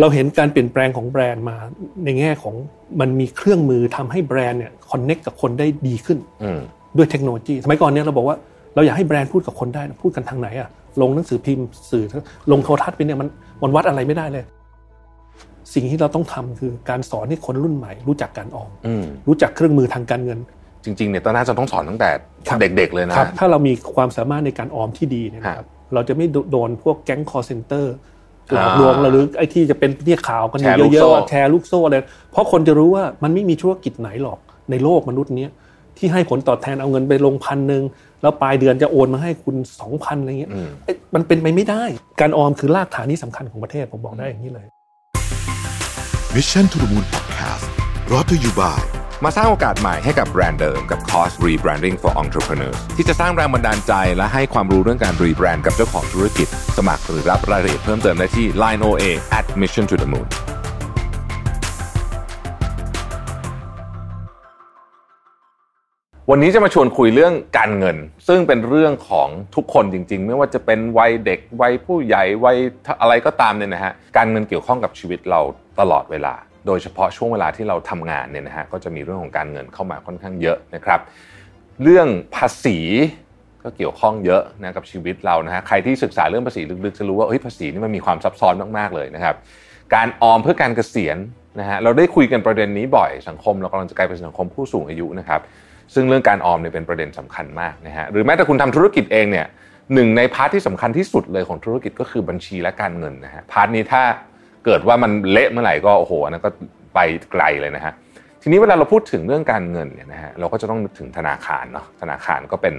เราเห็นการเปลี่ยนแปลงของแบรนด์มาในแง่ของมันมีเครื่องมือทำให้แบรนด์เนี่ยคอนเน็กกับคนได้ดีขึ้นด้วยเทคโนโลยีสมัยก่อนเนี่ยเราบอกว่าเราอยากให้แบรนด์พูดกับคนได้พูดกันทางไหนอะลงหนังสือพิมพ์สื่อลงโทรทัศน์ไปเนี่ยมันมันวัดอะไรไม่ได้เลย สิ่งที่เราต้องทำคือการสอนให้คนรุ่นใหม่ รู้จักการออมรู้จักเครื่องมือทางการเงิน จริงๆเนี่ยตอนน่าจะต้องสอนตั้งแต่เด็ก ๆ เลยนะถ้าเรามีความสามารถในการออมที่ดีเนี่ยครับเราจะไม่โดนพวกแก๊ง call center หลอกลวงหรือไอ้ที่จะเป็นเนี่ยข่าวกันเยอะๆแชร์ลูกโซ่อะไรเพราะคนจะรู้ว่ามันไม่มีธุรกิจไหนหรอกในโลกมนุษย์เนี้ยที่ให้ผลตอบแทนเอาเงินไปลงพันหนึ่งแล้วปลายเดือนจะโอนมาให้คุณสองพันอะไรเงี้ยมันเป็นไปไม่ได้ การออมคือรากฐานที่สำคัญของประเทศผมบอกได้อย่างนี้เลย Mission to the Moon Podcast รอ t ธออยู่บ่าย มาสร้างโอกาสใหม่ให้กับแบรนด์เดิมกับคอร์ส Rebranding for Entrepreneurs ที่จะสร้างแรงบันดาลใจและให้ความรู้เรื่องการ rebrand กับเจ้าของธุรกิจ สมัครหรือรับรายละเอียดเพิ่มเติมได้ที่ Line OA at Mission to the Moon วันนี้จะมาชวนคุยเรื่องการเงิน ซึ่งเป็นเรื่องของทุกคนจริง ๆ ไม่ว่าจะเป็นวัยเด็กวัยผู้ใหญ่วัยอะไรก็ตามเนี่ยนะฮะการเงินเกี่ยวข้องกับชีวิตเราตลอดเวลา โดยเฉพาะช่วงเวลาที่เราทำงานเนี่ยนะฮะก็จะมีเรื่องของการเงินเข้ามาค่อนข้างเยอะนะครับ เรื่องภาษีก็เกี่ยวข้องเยอะนะกับชีวิตเรานะฮะใครที่ศึกษาเรื่องภาษีลึกๆจะรู้ว่าเฮ้ยภาษีนี่มันมีความซับซ้อนมากๆเลยนะครับ การออมเพื่อการเกษียณนะฮะเราได้คุยกันประเด็นนี้บ่อยสังคมเรากำลังจะกลายเป็นสังคมผู้สูงอายุนะครับซึ่งเรื่องการออมเนี่ยเป็นประเด็นสำคัญมากนะฮะหรือแม้แต่คุณทำธุรกิจเองเนี่ยหนึ่งใน part ที่สำคัญที่สุดเลยของธุรกิจก็คือบัญชีและการเงินนะฮะ part นี้ถ้า เกิดว่ามันเละเมื่อไหร่ก็โอ้โหนั่นก็ไปไกลเลยนะฮะทีนี้เวลาเราพูดถึงเรื่องการเงินเนี่ยนะฮะเราก็จะต้องนึกถึงธนาคารเนาะธนาคารก็เป็น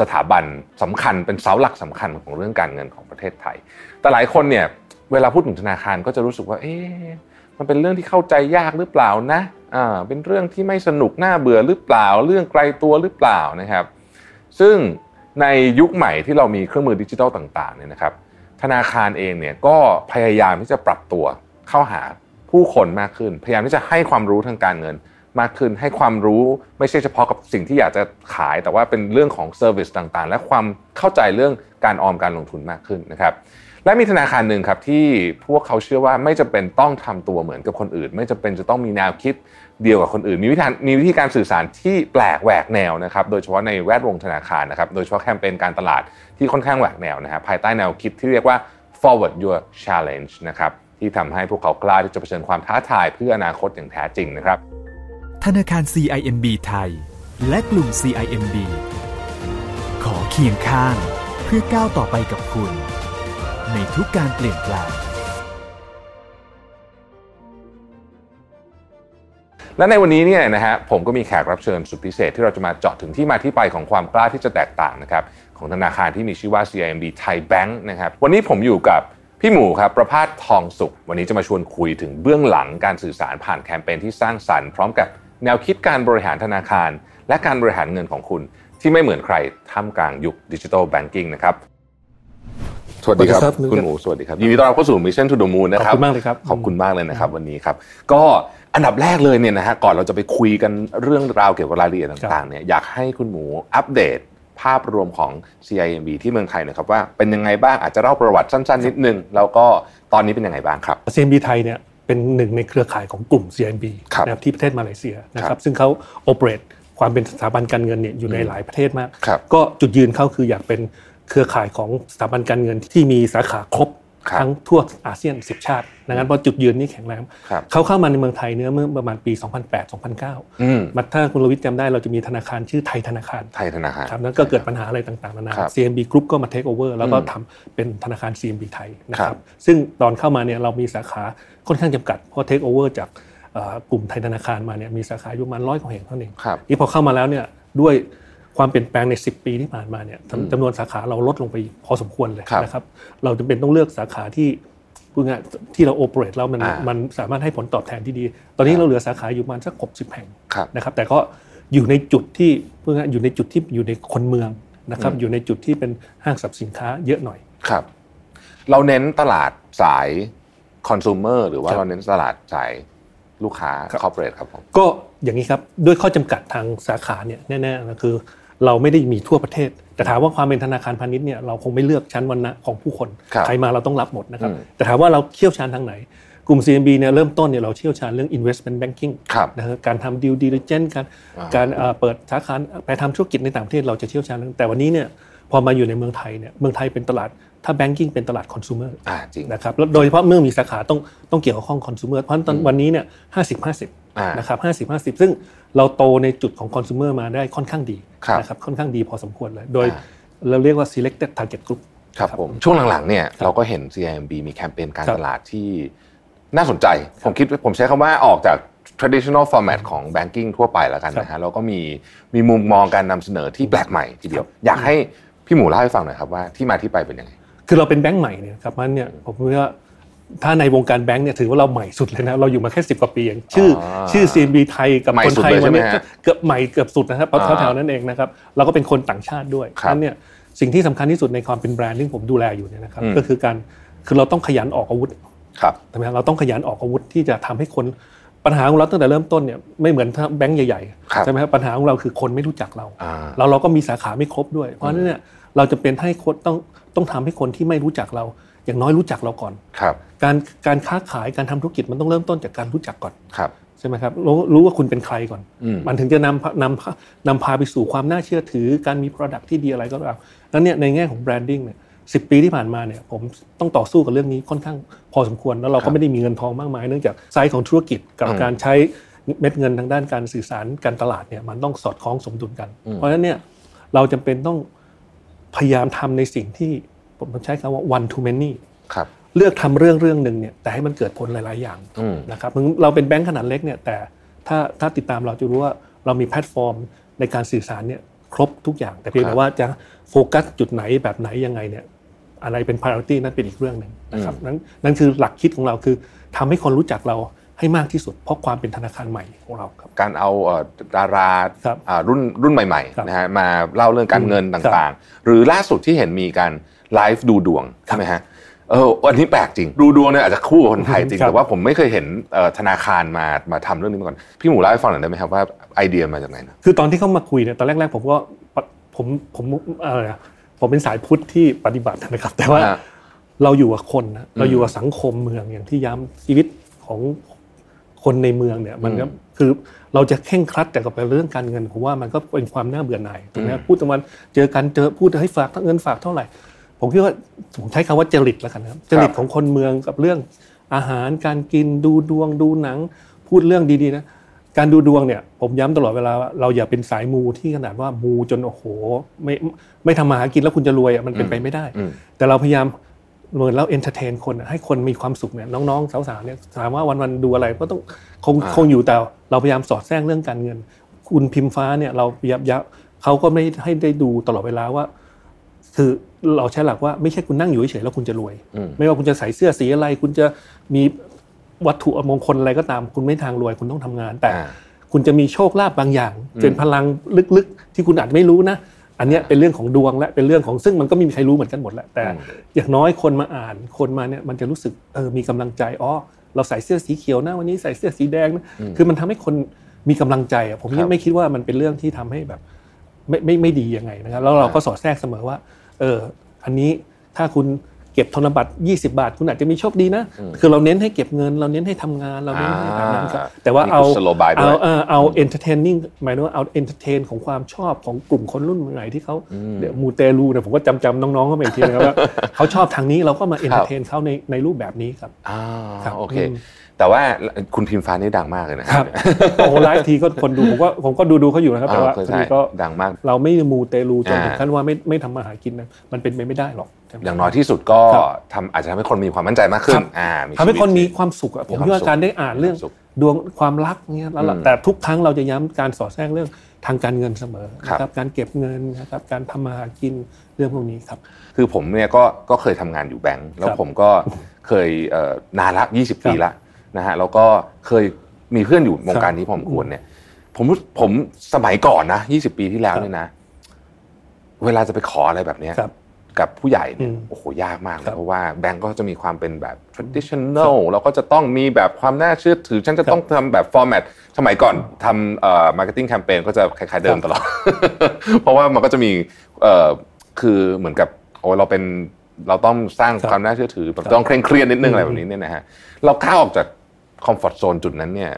สถาบันสำคัญเป็นเสาหลักสำคัญของเรื่องการเงินของประเทศไทย แต่หลายคนเนี่ยเวลาพูดถึงธนาคารก็จะรู้สึกว่าเอ๊ะมันเป็นเรื่องที่เข้าใจยากหรือเปล่านะอ่าเป็นเรื่องที่ไม่สนุกน่าเบื่อหรือเปล่า เรื่องไกลตัวหรือเปล่านะครับ ซึ่งในยุคใหม่ที่เรามีเครื่องมือดิจิทัลต่างๆเนี่ยนะครับ ธนาคารเองเนี่ยก็พยายามที่จะปรับตัวเข้าหาผู้คนมากขึ้น พยายามที่จะให้ความรู้ทางการเงินมากขึ้นให้ความรู้ไม่ใช่เฉพาะกับสิ่งที่อยากจะขาย แต่ว่าเป็นเรื่องของ service ต่างๆ และความเข้าใจเรื่องการออมการลงทุนมากขึ้นนะครับและมีธนาคารหนึ่งครับที่พวกเขาเชื่อว่าไม่จำเป็นต้องทำตัวเหมือนกับคนอื่น ไม่จำเป็นจะต้องมีแนวคิด เดียวกับคนอื่น มีวิธีมีวิธีการสื่อสารที่แปลกแหวกแนวนะครับโดยเฉพาะในแวดวงธนาคารนะครับโดยเฉพาะแคมเปญการตลาดที่ค่อนข้างแหวกแนวนะครับภายใต้แนวคิดที่เรียกว่า forward your challenge นะครับที่ทำให้พวกเขากล้าที่จะเผชิญความท้าทายเพื่ออนาคตอย่างแท้จริงนะครับ ธนาคาร CIMB ไทย และกลุ่ม CIMB ขอเคียงข้างเพื่อก้าวต่อไปกับคุณ ในทุกการเปลี่ยนแปลง และในวันนี้เนี่ยนะฮะผมก็มีแขกรับเชิญสุดพิเศษที่เราจะมาเจาะถึงที่มาที่ไปของความกล้าที่จะแตกต่างนะครับของธนาคารที่มีชื่อว่า CIMB Thai Bank นะครับวันนี้ผมอยู่กับพี่หมูครับประพาสทองสุข วันนี้จะมาชวนคุยถึงเบื้องหลังการสื่อสารผ่านแคมเปญที่สร้างสรรค์พร้อมกับแนวคิดการบริหารธนาคาร และการบริหารเงินของคุณที่ไม่เหมือนใครท่ามกลางยุค digital banking นะครับสวัสดีครับคุณหมูสวัสดีครับยินดีต้อนรับเข้าสู่ Mission to the Moon นะครับขอบคุณมากเลยครับขอบคุณมากเลยนะครับวันนี้ครับ ก็ อันดับแรกเลยเนี่ยนะฮะก่อนเราจะไปคุยกันเรื่องราวเกี่ยวกับรายละเอียดต่างๆเนี่ยอยากให้คุณหมูอัปเดตภาพรวมของ CIMB ที่เมืองไทยนะครับว่าเป็นยังไงบ้างอาจจะเล่าประวัติสั้นๆ นิดนึง แล้วก็ตอนนี้เป็นยังไงบ้างครับ CIMB ไทยเนี่ยเป็นหนึ่งในเครือข่ายของกลุ่ม CIMB นะครับที่ประเทศมาเลเซียนะครับซึ่งเขาโอเปเรตความเป็นสถาบันการเงินเนี่ยอยู่ในหลายประเทศมาก ก็จุดยืนเขาคืออยากเป็นเครือข่ายของสถาบันการเงินที่มีสาขาครบ ทั้งทั่วอาเซียน 10 ชาติดังนั้นพอจุดยืนนี้แข็งแรงเขาเข้ามาในเมืองไทยเนื้อเมื่อประมาณปี 2008-2009มาถ้าคุณรวิทย์จำได้เราจะมีธนาคารชื่อไทยธนาคาร ไทยธนาคารครับนั้นก็เกิดปัญหาอะไรต่างๆนานา CIMB Group ก็มาเทคโอเวอร์แล้วก็ทำเป็นธนาคาร CMB ไทยนะครับซึ่งตอนเข้ามาเนี่ยเรามีสาขาค่อนข้างจำกัดเพราะเทคโอเวอร์จากกลุ่มไทยธนาคารมาเนี่ยมีสาขาอยู่ประมาณร้อยกว่าแห่งเท่านั้นเองนี่พอเข้ามาแล้วเนี่ยด้วย ความเปลี่ยนแปลงใน 10 ปีที่ผ่านมาเนี่ยจำนวนสาขาเราลดลงไปพอสมควรเลยนะครับ เราจำเป็นต้องเลือกสาขาที่พูดง่ายที่เราโอเปเรตแล้วมันมันสามารถให้ผลตอบแทนที่ดี ตอนนี้เราเหลือสาขาอยู่ประมาณสักหกสิบแห่งนะครับ แต่ก็อยู่ในจุดที่พูดง่ายอยู่ในจุดที่อยู่ในคนเมืองนะครับอยู่ในจุดที่เป็นห้างสรรพสินค้าเยอะหน่อยครับ เราเน้นตลาดสายคอน sumer หรือว่าเราเน้นตลาดสายลูกค้าคอร์เปอเรทครับผมก็อย่างนี้ครับด้วยข้อจำกัดทางสาขาเนี่ยแน่ๆนะคือ เราไม่ได้มีทั่วประเทศ แต่ถามว่าความเป็นธนาคารพาณิชย์เนี่ยเราคงไม่เลือกชั้นวรรณะของผู้คนใครมาเราต้องรับหมดนะครับแต่ถามว่าเราเขี่ยวชาญทางไหนกกลุ่ม CMB เนี่ยเริ่มต้นเนี่ยเราเชี่ยวชาญเรื่อง investment banking ครับนะฮะการทำ due diligence การอ่าการเอ่อเปิดสาขาไปทำธุรกิจในต่างประเทศเราจะเชี่ยวชาญเรื่องแต่วันนี้เนี่ยพอมาอยู่ในเมืองไทยเนี่ยเมืองไทยเป็นตลาดถ้า banking เป็นตลาด consumer อ่าจริงนะครับแล้วโดยเฉพาะเมื่อมีสาขาต้องต้องเกี่ยวกับข้อง consumer เพราะฉะนั้นตอนวันนี้เนี่ยห้าสิบห้าสิบอ่า นนะครับห้าสิบห้าสิบซึ่งเราโตในจุดของ consumer มาได้ค่อนข้างดีครับนะครับค่อนข้างดีพอสมควรเลย โดยอ่าเราเรียกว่า selected target group ครับผมช่วงหลังๆเนี่ยเราก็เห็น CIMB มีแคมเปญการครับตลาดที่น่าสนใจ ผมคิดผมใช้คำว่าออกจาก traditional format ของ banking ทั่วไปแล้วกันนะฮะแล้วก็มีมีมุมมองการนำเสนอที่แปลกใหม่ทีเดียว อยากให้พี่หมูเล่าให้ฟังหน่อยครับว่าที่มาที่ไปเป็นยังไง คือเราเป็นแบงก์ใหม่เนี่ยครับมันเนี่ยผมว่า ถ้าในวงการแบงก์เนี่ยถือว่าเราใหม่สุดเลยนะเราอยู่มาแค่สิบกว่าปีเองชื่อออชื่อ CMB ไทยกับใหม่คนสุดไทยเลยใช่วันไหมนี้ฮะก็เกือบใหม่เกือบสุดนะครับเพราะอ่าแถวๆนั้นเองนะครับเราก็เป็นคนต่างชาติด้วยครับนั้นเนี่ยสิ่งที่สำคัญที่สุดในความเป็นแบรนด์ที่ผมดูแลอยู่เนี่ยนะครับอืมก็คือการคือเราต้องขยันออกอาวุธครับใช่ไหมครับเราต้องขยันออกอาวุธที่จะทำให้คนปัญหาของเราตั้งแต่เริ่มต้นเนี่ยไม่เหมือนถ้าแบงก์ใหญ่ครับๆใช่ไหมครับปัญหาของเราคือคนไม่รู้จักเราอ่าแล้วเราก็มีสาขาไม่ครบด้วย เพราะฉะนั้นเนี่ยเราจะเป็นให้คนต้องต้องทำให้คนที่ไม่รู้จักเรา อย่างน้อยรู้จักเราก่อนครับ การการค้าขายการทำธุรกิจมันต้องเริ่มต้นจากการรู้จักก่อนครับใช่ไหมครับรู้รู้ว่าคุณเป็นใครก่อนอืมมันถึงจะนำนำนำพาไปสู่ความน่าเชื่อถือ การมี Product ที่ดีอะไรก็ตามนั้นเนี่ยในแง่ของ branding เนี่ยสิบปีที่ผ่านมาเนี่ยผมต้องต่อสู้กับเรื่องนี้ค่อนข้างพอสมควร แล้วเราก็ครับไม่ได้มีเงินทองมากมาย เนื่องจากไซส์ของธุรกิจกับอืมการใช้เม็ดเงินทางด้านการสื่อสารการตลาดเนี่ยมันต้องสอดคล้องสมดุลกันอืมเพราะฉะนั้นเนี่ยเราจำเป็นต้องพยายามทำในสิ่งที่ผมใช้คำว่า one to many ครับ เลือกทำเรื่องเรื่องหนึ่งเนี่ยแต่ให้มันเกิดผลหลาย ๆ อย่างอืมนะครับถึงเราเป็นแบงก์ขนาดเล็กเนี่ยแต่ถ้าถ้าติดตามเราจะรู้ว่าเรามีแพลตฟอร์มในการสื่อสารเนี่ยครบทุกอย่าง แต่เพียงครัแต่บว่าจะโฟกัสจุดไหนแบบไหนยังไงเนี่ยอะไรเป็น priority นั่นเป็นอีกเรื่องหนึ่งนะครับนั่นนั่นคือหลักคิดของเราคือทำให้คนรู้จักเราให้มากที่สุด เพราะความเป็นธนาคารใหม่ของเราครับการเอาเอ่อดาราครับอ่ารุ่นรุ่นใหม่ครับๆนะฮะมาเล่าเรื่องการเงินครับต่างๆ หรือล่าสุดที่เห็นมีการไลฟ์ดูดวงใช่ไหมฮะ เอออันนี้แปลกจริง ดูดวงเนี่ยอาจจะคู่กับคนไทยจริงครับแต่ว่าผมไม่เคยเห็นเอ่อธนาคารมามาทำเรื่องนี้มาก่อน พี่หมูเล่าให้ฟังหน่อยได้ไหมครับว่าไอเดียมาจากไหนนะคือตอนที่เขามาคุยเนี่ยตอนแรกๆผมก็ปะผมผมอะไรนะผมเป็นสายพุทธที่ปฏิบัตินะครับ แต่ว่าฮะเราอยู่กับคนนะเราอยู่กับสังคมเมืองอย่างที่ย้ำชีวิตของคนในเมืองเนี่ยมันก็คือเราจะเข่งครัดแต่กับเรื่องการเงินผมว่ามันก็เป็นความน่าเบื่อหน่ายถูกไหมพูดตะวันเจอกันเจอพูดให้ฝากเงินฝากเท่าไหร่ ผมคิดว่าผมใช้คำว่าจริตแล้วกันนะครับจริตของคนเมืองกับเรื่องอาหารการกินดูดวงดูหนัง พูดเรื่องดีๆนะการดูดวงเนี่ยผมย้ำตลอดเวลาว่าเราอย่าเป็นสายมูที่ขนาดว่ามูจนโอ้โห ไม่ไม่ทำมาหากินแล้วคุณจะรวยอะมันเป็นไปไม่ได้อืมแต่เราพยายามเหมือนเรา entertain คนอะให้คนมีความสุขเนี่ยน้องๆสาวๆเนี่ยถามว่าวันๆดูอะไรก็ต้องคงอ่าคงอยู่แต่เราพยายามสอดแทรกเรื่องการเงิน คุณพิมฟ้าเนี่ยเราพยายามยะเขาก็ไม่ให้ได้ดูตลอดเวลาว่า คือเราใช้หลักว่าไม่ใช่คุณนั่งอยู่เฉยๆแล้วคุณจะรวยอืมไม่ว่าคุณจะใส่เสื้อสีอะไร คุณจะมีวัตถุมงคลอะไรก็ตาม คุณไม่ทางรวยคุณต้องทำงาน แต่อ่าคุณจะมีโชคลาภบางอย่าง เป็นพลังลึกๆ ที่คุณอาจไม่รู้นะ อันเนี้ยเป็นเรื่องของดวงและเป็นเรื่องของซึ่งมันก็ไมมีใครรู้เหมือนกันหมดแหละแต่อืมอย่างน้อยคนมาอ่านคนมาเนี่ยมันจะรู้สึกเออมีกำลังใจอ๋อเราใส่เสื้อสีเขียวนะวันนี้ใส่เสื้อสีแดงนะคือมันทำให้คนมีกำลังใจอะผมครับไม่คิดว่ามันเป็นเรื่องที่ทำให้แบบไม่ไม่ไม่ดียังไงนะครับแล้วเราก็สอดแทรกเสมอว่า เอออันนี้ถ้าคุณเก็บธนบัตร 20 บาท คุณอาจจะมีโชคดีนะ คือเราเน้นให้เก็บเงิน เราเน้นให้ทำงานเราเน้นให้แบบนั้นครับอ่าแต่ว่ามีเอากุศโลบายด้วยเอาเออเอา entertaining หมายถึงว่าเอา entertain ของความชอบของกลุ่มคนรุ่นใหม่ที่เขาเดี๋ยวมูเตลูเนี่ยผมก็จำจำน้องๆเขาไปอีกทีนะครับว่าเขาชอบทางนี้เราก็มาเอนเตอร์เทนเขาในในรูปแบบนี้ครับอ่าครับโอเคอืม แต่ว่าคุณพิมฟ้านี่ดังมากเลยนะครับโอ้โหไลฟ์ทีก็คนดูผมก็ผมก็ดูดูเขาอยู่นะครับแต่ว่าอ่าเคยทีนี้ใช่ก็ดังมาก เราไม่มูเตลูจนอ่าถึงขั้นว่าไม่ไม่ทำมาหากินนะมันเป็นไปไม่ได้หรอกใช่ไหมอย่างน้อยที่สุดก็ครับทำอาจจะทำให้คนมีความมั่นใจมากขึ้ครันบอ่าทำให้คนมีชีวิตความสุขอะผมมีความคิดว่าสุขการได้อ่านเรื่องมีความสุขดวงความรักเนี่ยแล้วล่ะอืมแต่ทุกครั้งเราจะย้ำการสอดแทรกเรื่องทางการเงินเสมอครับนะครับการเก็บเงินนะครับการทำมาหากินเรื่องพวกนี้ครับ คือผมเนี่ยก็ก็เคยทำงานอยู่แบงก์แล้วครับผมก็เคยเอ่อนานละ 20 ปีครับละ นะฮะแล้วก็เคยมีเพื่อนอยู่วงการนี้พอสมควรเนี่ย ผมผมสมัยก่อนนะ20ปีที่แล้วเนี่ยนะ เวลาจะไปขออะไรแบบเนี้ยครับกับผู้ใหญ่เนี่ยอืมโอ้โหยากมากเลครัยบเพราะว่าแบงก์ก็จะมีความเป็นแบบ traditional แล้วก็จะต้องมีแบบความน่าเชื่อถือ ฉันจะต้องทำแบบ format สมัยก่อนทำเอ่อ marketing campaign ก็จะคล้ายๆเดิมตลอด เพราะว่ามันก็จะมีเอ่อคือเหมือนกับโอ้เราเป็นเราต้องสร้างครับความน่าเชื่อถือแบบครับต้องเคร่งเครียดนิดนึงอืมอะไรแบบนี้เนี่ยนะฮะเราก้าวออกจาก คอมฟอร์ทโซนจุดนั้นเนี่ย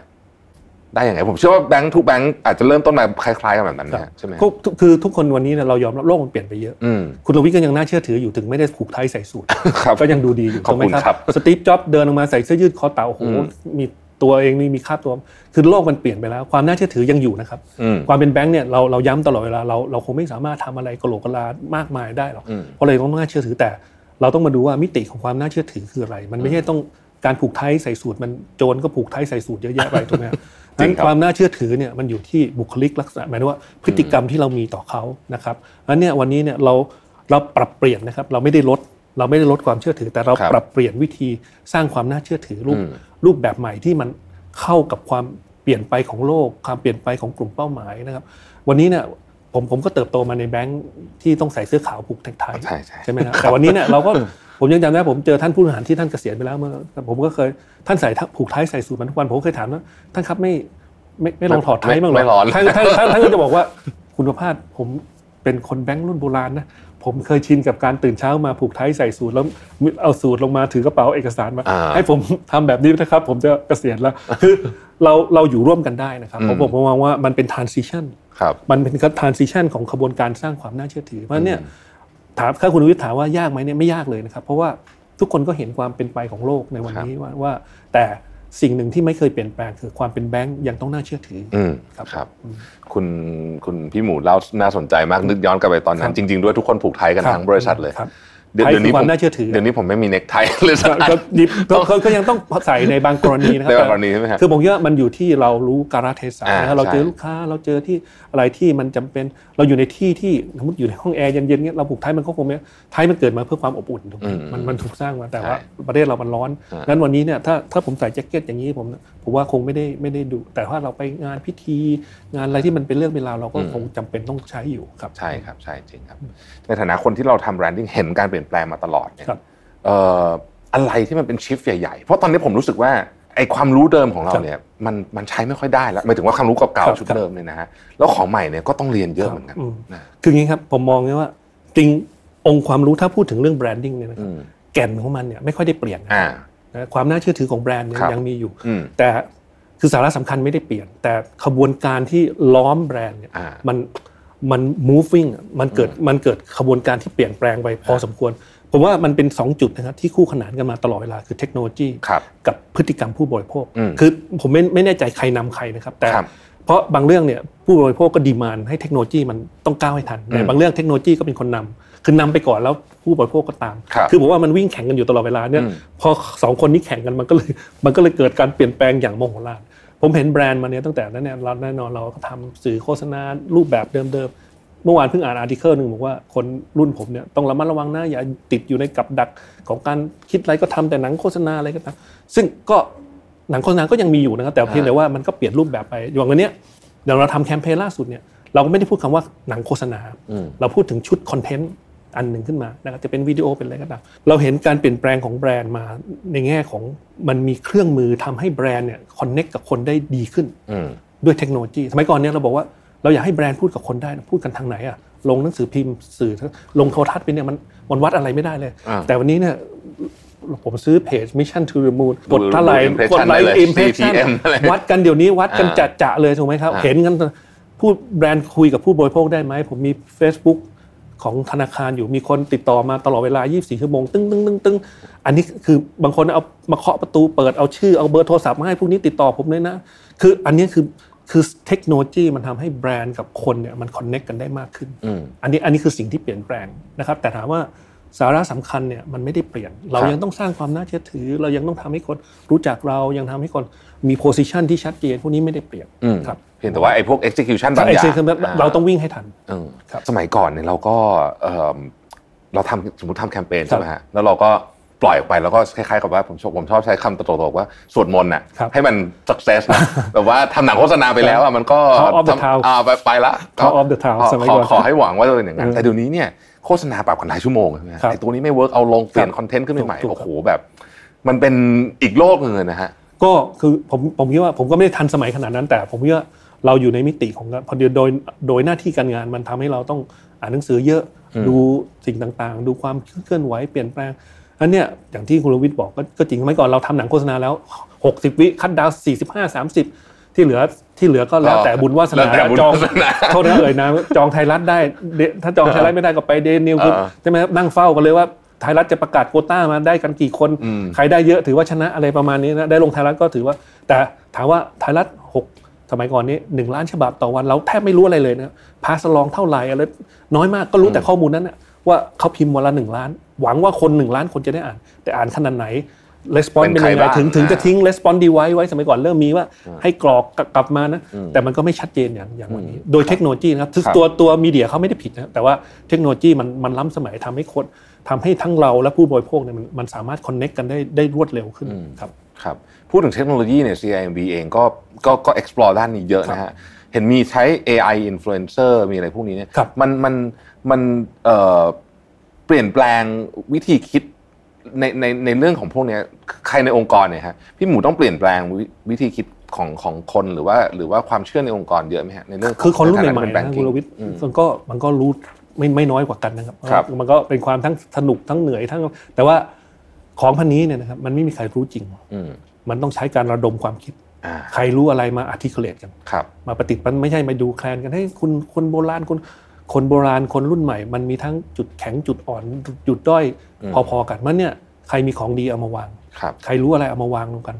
ได้ยังไงผมเชื่อว่าแบงค์ทุกแบงค์อาจจะเริ่มต้นมาคล้ายๆกันแบบนั้นนะฮะใช่ไหมก็คือทุกคนวันนี้เนี่ยเรายอมรับโลกมันเปลี่ยนไปเยอะอืมคุณลวิทย์ก็ยังน่าเชื่อถืออยู่ถึงไม่ได้ผูกไทยใส่สูทครับก็ยังดูดีอยู่ขอบคุณถูกไหมครับสตีฟจ็อบส์เดินออกมาใส่เสื้อยืดคอเต่าโอ้โหอืมมีตัวเองนี่มีคาบตัวคือโลกมันเปลี่ยนไปแล้ว ความน่าเชื่อถือยังอยู่นะครับอืมความเป็นแบงค์เนี่ยเราเราย้ำตลอดเวลาเราเราคงไม่สามารถทำอะไรกระโหลกกะลามากมายได้หรอกอืมเพราะเลยต้องน่าเชื่อถือแต่ เราต้องมาดูว่ามิติของความน่าเชื่อถือคืออะไร มันไม่ใช่ต้อง การผูกไทยใส่สูตรมันโจรก็ผูกไทยใส่สูตรเยอะแยะไปถูกไหมครับจรินั้งนครับความน่าเชื่อถือเนี่ยมันอยู่ที่บุคลิกลักษณะหมายถึงว่าพฤติกรรมที่เรามีต่อเขานะครับอันเนี้ยวันนี้เนี่ยเราเราปรับเปลี่ยนนะครับเราไม่ได้ลดเราไม่ได้ลดความเชื่อถือ แต่เราครับปรับเปลี่ยนวิธีสร้างความน่าเชื่อถือรูปอืมรูปแบบใหม่ที่มันเข้ากับความเปลี่ยนไปของโลก ความเปลี่ยนไปของกลุ่มเป้าหมายนะครับ วันนี้เนี่ยผมผมก็เติบโตมาในแบงค์ที่ต้องใส่เสื้อขาวผูกแท็กไทใช่ใช่ใช่ไหมครับแต่วันนี้เนี่ยเราก็ ผมยังจำได้ผมเจอท่านผู้บริหารที่ท่านเกษียณไปแล้วเมื่อผมก็เคยท่านใส่ผูกไทยใส่สูทมาทุกวันผมก็เคยถามว่าท่านครับไม่ไม่ไม่ลองถอดไทยบ้างเหรอไม่ร้อนท่านท่านท่านท่านก็จะบอกว่าคุณประภาสผมเป็นคนแบงค์รุ่นโบราณนะผมเคยชินกับการตื่นเช้ามาผูกไทยใส่สูทแล้วเอาสูทลงมาถือกระเป๋าเอกสารมาอ่าให้ผมทำแบบนี้นะครับ ผมจะเกษียณแล้วคือเราเราอยู่ร่วมกันได้นะครับอืมผมผมมองว่ามันเป็น transition ครับมันเป็น transition ของขบวนการสร้างความน่าเชื่อถือเพราะฉะนั้นเนี่ย ถามถ้าคุณวิทย์ถามว่ายากไหมเนี่ยไม่ยากเลยนะครับ เพราะว่าทุกคนก็เห็นความเป็นไปของโลกในวันนี้ว่าว่าแต่สิ่งหนึ่งที่ไม่เคยเปลี่ยนแปลงคือความเป็นแบงก์ยังต้องน่าเชื่อถือออืมครับครับ คุณคุณพี่หมูเล่าน่าสนใจมากนึกย้อนกลับไปตอนนั้น จริง ๆ ด้วยทุกคนผูกไทยกันครับทั้งบริษัทเลยครับ เดี๋ยวไทยเดี๋ยวนี้คือความผมน่าเชื่อถือ เดี๋ยวนี้ผมไม่มีเน็กไทเลยสักก็อันก็ดิบก็ก็ก็ยังต้องใส่ในบางกรณีนะครัในบางกรณีใช่ไหมครับคือผมคิดว่ามันอยู่ที่เรารู้การเทศะอ่านะครับเราเจอใช่ลูกค้าเราเจอที่อะไรที่มันจำเป็นเราอยู่ในที่ที่สมมติอยู่ในห้องแอร์เย็นๆเงี้ยเราผูกไทยมันก็คงไม่ไทยมันเกิดมาเพื่อความอบอุ่นถูกไหมอืมมันมันถูกสร้างมาแต่ใช่ว่าประเทศเรามันร้อนอ่างั้นวันนี้เนี่ยถ้าถ้าผมใส่แจ็คเก็ตอย่างนี้ผมผมว่าคงไม่ได้ไม่ได้ดู แต่ว่าเราไปงานพิธีงานอะไรที่มันเป็นเรื่องเป็นราวเราก็คงจำเป็นต้องใช้อยู่ครับใช่ครับใช่จริงครับ ในฐานะคนที่เราทำ branding เห็นการเปลี่ยนแปลงมาตลอดเนี่ยครับเอ่ออะไรที่มันเป็น shift ใหญ่ๆ เพราะตอนนี้ผมรู้สึกว่าไอ้ความรู้เดิมของเราครับเนี่ยมันมันใช้ไม่ค่อยได้แล้วหมายถึงว่าความรู้เก่าๆครับชุดเดิมครับเนี่ยนะฮะแล้วของใหม่เนี่ยก็ต้องเรียนเยอะเหมือนกันอืมนะคืออย่างนี้ครับผมมองไงว่าจริงองค์ความรู้ถ้าพูดถึงเรื่อง branding เนี่ยนะคอืรับอืมแก่นของมันเนี่ยไม่ค่อยได้เปลี่ยนนะอ่านะความน่าเชื่อถือของแบรนด์เนี่ยครับยังมีอยู่อืมแต่คือสาระสำคัญไม่ได้เปลี่ยน แต่ขบวนการที่ล้อมแบรนด์เนี่ยอ่ามัน มัน moving อะมันเกิดมันเกิดขบวนการที่เปลี่ยนแปลงไปพอสมควร ผมว่ามันเป็น 2 จุดนะครับที่คู่ขนานกันมาตลอดเวลาคือเทคโนโลยีครับกับพฤติกรรมผู้บริโภคอืมคือผมไม่ไม่แน่ใจใครนำใครนะครับ แต่ครับเพราะบางเรื่องเนี่ยผู้บริโภคก็ดีมานให้เทคโนโลยีมันต้องก้าวให้ทันแต่อืมบางเรื่องเทคโนโลยีก็เป็นคนนำคือนำไปก่อนแล้วผู้บริโภคก็ตามครับคือผมว่ามันวิ่งแข่งกันอยู่ตลอดเวลาเนี่ยอืมพอสองคนนี้แข่งกันมันก็เลยมันก็เลยเกิดการเปลี่ยนแปลงอย่างมโหฬาร ผมเห็นแบรนด์มาเนี่ยตั้งแต่นั้นเนี่ยเราแน่นอนเราก็ทำสื่อโฆษณารูปแบบเดิมๆ เมื่อวานเพิ่งอ่านอาร์ติเคิลหนึ่งบอกว่าคนรุ่นผมเนี่ยต้องระมัดระวังนะอย่าติดอยู่ในกับดักของการคิดอะไรก็ทำแต่หนังโฆษณาอะไรก็ตามซึ่งก็หนังโฆษณาก็ยังมีอยู่นะครับแต่เพียงแต่ว่ามันก็เปลี่ยนรูปแบบไปอย่างวันเนี้ยอย่างเราทำแคมเปญล่าสุดเนี่ยเราก็ไม่ได้พูดคำว่าหนังโฆษณาอืมเราพูดถึงชุดคอนเทนต์ อันหนึ่งขึ้นมานะครับจะเป็นวิดีโอเป็นอะไรก็ตามเราเห็นการเปลี่ยนแปลงของแบรนด์มาในแง่ของมันมีเครื่องมือทำให้แบรนด์เนี่ยคอนเน็กกับคนได้ดีขึ้นอืมด้วยเทคโนโลยีสมัยก่อนเนี่ยเราบอกว่าเราอยากให้แบรนด์พูดกับคนได้นะพูดกันทางไหนอะลงหนังสือพิมพ์สื่อลงโทรทัศน์ไปเนี่ยมันมันวัดอะไรไม่ได้เลยอ่าแต่วันนี้เนี่ยผมซื้อเพจ Mission to the Moon กดเท่าไหร่ดู impression กดไลได้ค์เลย impression CPM อะไรวัดกันเดี๋ยวนี้วัดกันอ่าจะจะๆเลยถูกไหมครับอ่าเห็นกันพูดแบรนด์คุยกับผู้บริโภคได้ไหม ผมมี Facebook ของธนาคารอยู่มีคนติดต่อมาตลอดเวลา 24 ชั่วโมง ตึ้งตึ้งตึ้งตึ้งอันนี้คือบางคนเอามาเคาะประตูเปิดเอาชื่อเอาเบอร์โทรศัพท์มาให้พวกนี้ติดต่อผมเลยนะ คืออันนี้คือคือเทคโนโลยีมันทำให้แบรนด์กับคนเนี่ยมันคอนเน็กกันได้มากขึ้นอืมอันนี้อันนี้คือสิ่งที่เปลี่ยนแปลงนะครับ แต่ถามว่าสาระสำคัญเนี่ยมันไม่ได้เปลี่ยน เราครับยังต้องสร้างความน่าเชื่อถือ เรายังต้องทำให้คนรู้จักเรายังทำให้คน มีโพสิชันที่ชัดเจนพวกนี้ไม่ได้เปลี่ยนอืมครับเพียงแต่ว่าไอ้พวก execution บาถ้างอไอ้ย่างสิ่งคือเราต้องวิ่งให้ทันเออครับสมัยก่อนเนี่ยเราก็เอิ่มเราทำสมมติทำแคมเปญครับใช่ไหมฮะแล้วเราก็ปล่อยออกไปแล้วก็คล้ายๆกับว่าผมชอบผมชอบใช้คำตลกๆว่าสวดมนต์น่ะครับให้มัน success นะแบบว่าทำหนังโฆษณาไปแล้วอะมันก็ Call of the ทำ Town อ่าไปไปละ Call of the Town ขอสมัยขอก่อนขอให้หวังว่าจะเป็นอย่างนั้นเออแต่เดี๋ยวนี้เนี่ยโฆษณาปรับกันหลายชั่วโมงใช่ไหมฮะครับไอ้ตัวนี้ไม่เวิร์กเอาลงเปลี่ยนครับคอนเทนต์ขึ้นใหม่ถูกโอ้ครับโหแบบ มันเป็นอีกโลกหนึงเลยนะฮะ ก็คือผมผมคิดว่าผมก็ไม่ได้ทันสมัยขนาดนั้น แต่ผมคิดว่าเราอยู่ในมิติของการพอดีโดยโดยหน้าที่การงานมันทำให้เราต้องอ่านหนังสือเยอะดูสิ่งต่างๆ ดูความเคลื่อนไหวเปลี่ยนแปลงอันเนี้ยอย่างที่คุณรวิทย์บอกก็ก็จริงสมัยก่อนเราทำหนังโฆษณาแล้ว 60 วิคัดดาว 45 30 ที่เหลือที่เหลือก็แล้วแต่บุญวาสแล้วนาแต่บุญจองวาสนาโทษนะเอ่ยนะจองไทยรัฐได้เดถ้าจองไทยรัฐไม่ได้ก็ไปเดนิวคือเออใช่ไหมครับนั่งเฝ้ากันเลยว่า ไทยรัฐจะประกาศโควต้ามาได้กันกี่คน อืม ใครได้เยอะถือว่าชนะอะไรประมาณนี้นะได้ลงไทยรัฐก็ถือว่า แต่ถามว่าไทยรัฐหกสมัยก่อนนี้หนึ่งล้านฉบับต่อวันเราแทบไม่รู้อะไรเลยนะพาสลองเท่าไหร่อะไรน้อยมากก็รู้แต่ข้อมูลนั้นนะว่าเขาพิมพ์วันละหนึ่งล้าน หวังว่าคนหนึ่งล้านคนจะได้อ่าน แต่อ่านขนาดไหนレスปอน เป็น เป็น ใคร ยังไง บ้าง ถึงถึงจะ อ่า ทิ้งレスปอนดีไว้ไว้สมัยก่อนเริ่มมีว่าให้กรอกกลับมานะแต่มันก็ไม่ชัดเจนอย่างอย่างวันนี้ โดยเทคโนโลยีนะครับคือ ครับ ตัวตัวมีเดียเขาไม่ได้ผิดนะแต่ว่าเทคโนโลยีมันมันล้ำสมัยทำให้คน ทำให้ทั้งเราและผู้บริโภคเนี่ยมันมันสามารถคอนเน็กกันได้ได้รวดเร็วขึ้นครับครับพูดถึงเทคโนโลยีเนี่ย CIMB เองก็ก็ก็ explore ด้านนี้เยอะนะฮะเห็นมีใช้ AI influencer มีอะไรพวกนี้เนี่ยครับมันมันมันเอ่อเปลี่ยนแปลงวิธีคิดในในในเรื่องของพวกเนี้ยใครในองค์กรเนี่ยฮะพี่หมูต้องเปลี่ยนแปลงวิวิธีคิดของของคนหรือว่าหรือว่าความเชื่อในองค์กรเยอะไหมฮะในเรื่องขงคือคนรุ่นใหม่ใฐาะเป็ๆแบนะงคุกิ้ณงรวิทย์อืมมันก็มันก็รู้ ไม่ไม่น้อยกว่ากันนะครับครับมันก็เป็นความทั้งสนุกทั้งเหนื่อยทั้ง แต่ว่าของพันนี้เนี่ยนะครับมันไม่มีใครรู้จริงอืมมันต้องใช้การระดมความคิดอ่าใครรู้อะไรมาอธิเคเลตกันครับมาปฏิบัติมันไม่ใช่มาดูแคลนกันให้คุณคนโบราณคนคนโบราณคนรุ่นใหม่ มันมีทั้งจุดแข็งจุดอ่อนจุดด้อยอืมพอๆกันมันเนี่ยใครมีของดีเอามาวางครับใครรู้อะไรเอามาวางลงกัน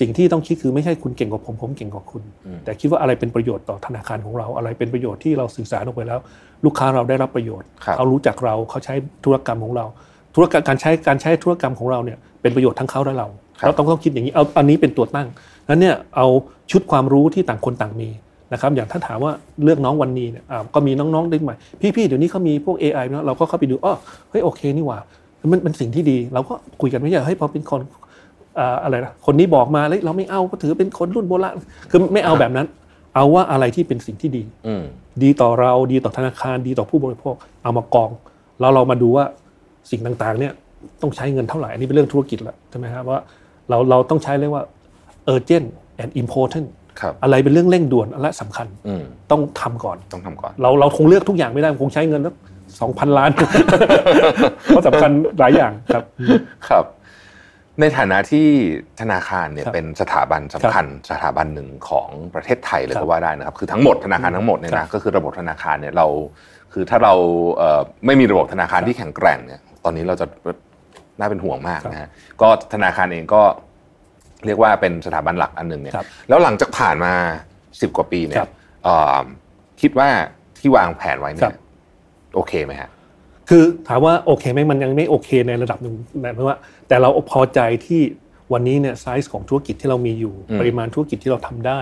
สิ่งที่ต้องคิดคือไม่ใช่คุณเก่งกว่าผมผมเก่งกว่าคุณ แต่คิดว่าอะไรเป็นประโยชน์ต่อธนาคารของเราอะไรเป็นประโยชน์ที่เราสื่อสารออกไปแล้ว ลูกค้าเราได้รับประโยชน์ครับเขารู้จักเราเขาใช้ธุรกรรมของเรา ธุรกรรมการใช้การใช้ธุรกรรมของเราเนี่ยเป็นประโยชน์ทั้งเขาและเราครับเราต้องต้องคิดอย่างนี้เอาอันนี้เป็นตัวตั้งนั้นเนี่ยเอาชุดความรู้ที่ต่างคนต่างมีนะครับอย่างถ้าถามว่าเลือกน้องวันนี้เนี่ยอ่าก็มีน้องๆได้ใหม่พี่ๆเดี๋ยวนี้เขามีพวก AI เนอะเราก็เข้าไปดูอ๋อเฮ้ยโอเคนี่หว่ามันเป็นสิ่งที่ดี เราก็คุยกันไม่ใช่เฮ้ยพอเป็นคน อ่าอะไรนะคนนี้บอกมาเลยเราไม่เอาก็ถือเป็นคนรุ่นโบราณคือไม่เอาแบบนั้น เอาว่าอะไรที่เป็นสิ่งที่ดีอืมดีต่อเราดีต่อธนาคารดีต่อผู้บริโภค เอามากอง แล้วเรามาดูว่าสิ่งต่างๆ เนี่ยต้องใช้เงินเท่าไหร่อันนี้เป็นเรื่องธุรกิจแล้วใช่ไหมครับว่าเราเราต้องใช้เรียกว่า urgent and important ครับอะไรเป็นเรื่องเร่งด่วนและสำคัญอืมต้องทำก่อนต้องทำก่อน เราเราคงเลือกทุกอย่างไม่ได้คงใช้เงินสักสองพันล้านเพราะสำคัญหลายอย่างครับครับ ในฐานะที่ธนาคารเนี่ยครับเป็นสถาบันสำคัญสถาบันหนึ่งของประเทศไทยเลยครับก็ว่าได้นะครับคือทั้งหมดธนาคารทั้งหมดเนี่ยครันะบก็คือระบบธนาคารเนี่ยเราคือถ้าเราเอ่อไม่มีระบบธนาคารที่แข็งแกร่งเนี่ยตอนนี้เราจะน่าเป็นห่วงมากนะฮะก็ธนาคารเองก็เรียกว่าเป็นสถาบันหลักอันหนึ่งเนี่ยครับแล้วหลังจากผ่านมาสิบกว่าปีเนี่ครัยบเอ่อคิดว่าที่วางแผนไว้คเนี่รัยบโอเคไหมฮะคือถามว่าโอเคไหมมันยังไม่โอเคในระดับหนึ่งนะเพราะว่า แต่เราพอใจที่วันนี้เนี่ยไซส์ของธุรกิจที่เรามีอยู่อืมปริมาณธุรกิจที่เราทำได้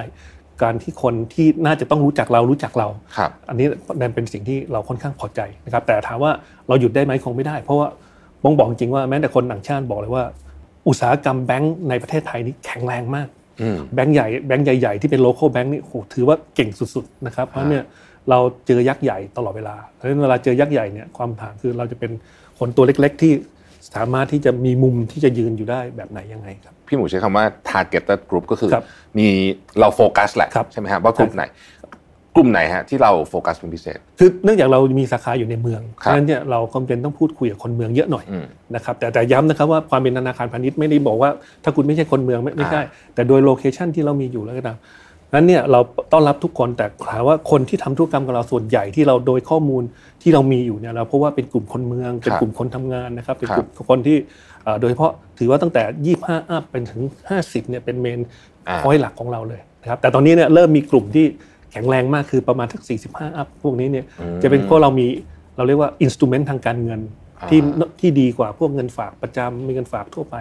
การที่คนที่น่าจะต้องรู้จักเรารู้จักเราครับอันนี้นั่นเป็นสิ่งที่เราค่อนข้างพอใจนะครับแต่ถามว่าเราหยุดได้ไหมคงไม่ได้ เพราะว่าบองบอกจริงว่าแม้แต่คนต่างชาติบอกเลยว่า อุตสาหกรรมแบงก์ในประเทศไทยนี่แข็งแรงมากอืมแบงก์ใหญ่แบงก์ใหญ่ ๆ ที่เป็น local bank นี่โอ้โหถือว่าเก่งสุดๆนะครับเพราะเนี่ยเราเจอยักษ์ใหญ่ตลอดเวลาเพราะฉะนั้นเวลาเจอยักษ์ใหญ่เนี่ยความถามคือเราจะเป็นคนตัวเล็ก ๆ ที่ สามารถที่จะมีมุมที่จะยืนอยู่ได้แบบไหนยังไงครับ พี่หมูใช้คำว่า targeted group ก็คือครับมีเราโฟกัสแหละครับใช่ไหมฮะว่ากลุ่มไหน กลุ่มไหนฮะที่เราโฟกัสเป็นพิเศษ คือเนื่องจากเรามีสาขาอยู่ในเมืองครับราะฉะนั้นเนี่ยเราก็เป็นต้องพูดคุยกับคนเมืองเยอะหน่อยอืมนะครับแต่แต่ย้ำนะครับว่าความเป็นธนาคารพาณิชย์ไม่ได้บอกว่าถ้าคุณไม่ใช่คนเมืองไม่ไม่ใช่แต่โดย location ที่เรามีอยู่แล้วก็ตาม นั้นเนี่ยเราต้อนรับทุกคนแต่ถามว่าคนที่ทำธุรกรรมกับเราส่วนใหญ่ที่เราโดยข้อมูลที่เรามีอยู่เนี่ยเราเพราะว่าเป็นกลุ่มคนเมือง เป็นกลุ่มคนทำงานนะครับ เป็นกลุ่มคนที่เอ่อโดยเฉพาะถือว่าตั้งแต่ 25 up เป็นถึง 50เนี่ยเป็น mainอ่าพอยหลักของเราเลยนะครับแต่ตอนนี้เนี่ยเริ่มมีกลุ่มที่แข็งแรงมากคือประมาณสัก 45 up พวกนี้เนี่ยจะเป็นพวกเรามีเราเรียกว่า instrument ทางการเงินที่ที่ดีกว่าพวกเงินฝากประจำมีเงินฝากทั่วไป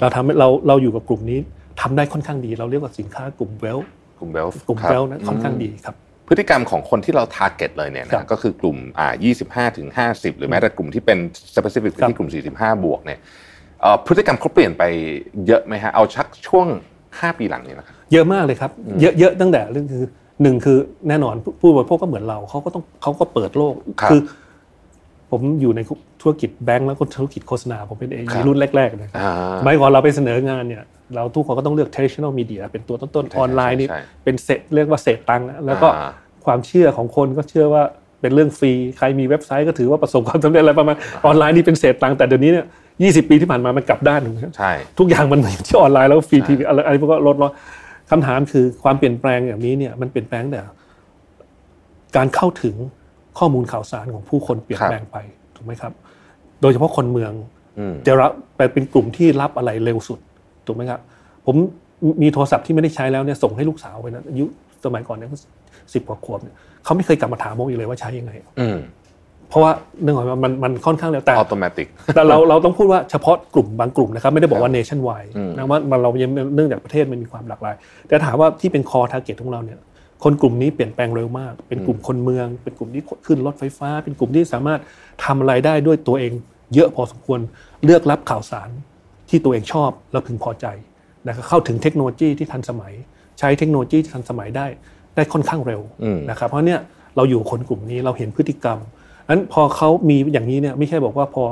เราทำให้เราเราอยู่กับกลุ่มนี้ทำได้ค่อนข้างดี เราเรียกว่าสินค้ากลุ่ม wealth กลุ่มเบลกลุ่มเวลนะค่อนข้างดีครับพฤติกรรมของคนที่เรา target เลยเนี่ยนะครับก็คือกลุ่มอ่า25ถึง50 หรือแม้แต่กลุ่มที่เป็น specific ครับที่กลุ่ม 45 บวกเนี่ยเอ่อพฤติกรรมเขาเปลี่ยนไปเยอะไหมฮะเอาชักช่วง 5 ปีหลังนี้นะครับเยอะมากเลยครับ เยอะเยอะตั้งแต่เรื่องคือหนึ่งคือแน่นอนผู้ผู้บริโภคก็เหมือนเราเขาก็ต้องเขาก็เปิดโลกครับอผมอยู่ในธุรกิจแบงก์แล้วก็ธุรกิจโฆษณาผมเป็นเองครับรุ่นแรกๆนะครับอ่าสมัยก่อนเราไปเสนองานเนี่ย เราทุกคนก็ต้องเลือก traditional media เป็นตัวต้นใช่ๆออนไลน์นี่ใช่เป็นเศษเรียกว่าเศษตังค์นะแล้วก็อ่าความเชื่อของคนก็เชื่อว่าเเป็นเรื่องฟรีใครมีเว็บไซต์ก็ถือว่าประสบความสำเร็จอะไรประมาณออนไลน์นี่เป็นเศษตังค์แต่เดี๋ยวนี้เนี่ยยี่สิบปีที่ผ่านมามันกลับด้านหนึ่งใช่ทุกอย่างมันที่ออนไลน์แล้วฟรีทีวีอะไรอะไรพวกก็ลดลงคำถามคือความเปลี่ยนแปลงอย่างนี้เนี่ยมันเปลี่ยนแปลงแต่การเข้าถึงข้อมูลข่าวสารของผู้คนเปลี่ยนแปลงไปถูกไหมครับ โดยเฉพาะคนเมืองอืมจะรับไปเป็นกลุ่มที่รับอะไรเร็วสุด ถูกไหมครับผมมีโทรศัพท์ที่ไม่ได้ใช้แล้วเนี่ยส่งให้ลูกสาวไปนะอายุสมัยก่อนเนี่ยสิบกว่าขวบเนี่ยเขาไม่เคยกลับมาถามผมอีกเลยว่าใช้ยังไงอืมเพราะว่าเนื่องจากว่ามันมันค่อนข้างเร็วแต่ออโตเมติกแต่เราเราต้องพูดว่าเฉพาะกลุ่มบางกลุ่มนะครับไม่ได้บอกว่า nationwide อืมนะว่ามันเรายังเนื่องจากประเทศมันมีความหลากหลาย แต่ถามว่าที่เป็น core target ของเราเนี่ยคนกลุ่มนี้เปลี่ยนแปลงเร็วมาก เป็นกลุ่มคนเมือง เป็นกลุ่มที่ขึ้นรถไฟฟ้า เป็นกลุ่มที่สามารถทำอะไรได้ด้วยตัวเอง เยอะพอสมควรเลือกรับข่าวสาร ที่ตัวเองชอบแล้วพึงพอใจนะครับเข้าถึงเทคโนโลยีที่ทันสมัย ใช้เทคโนโลยีที่ทันสมัยได้ได้ค่อนข้างเร็วอืมนะครับเพราะเนี่ยเราอยู่กับคนกลุ่มนี้เราเห็นพฤติกรรมนั้นพอเขามีอย่างนี้เนี่ยไม่ใช่บอกว่าพอ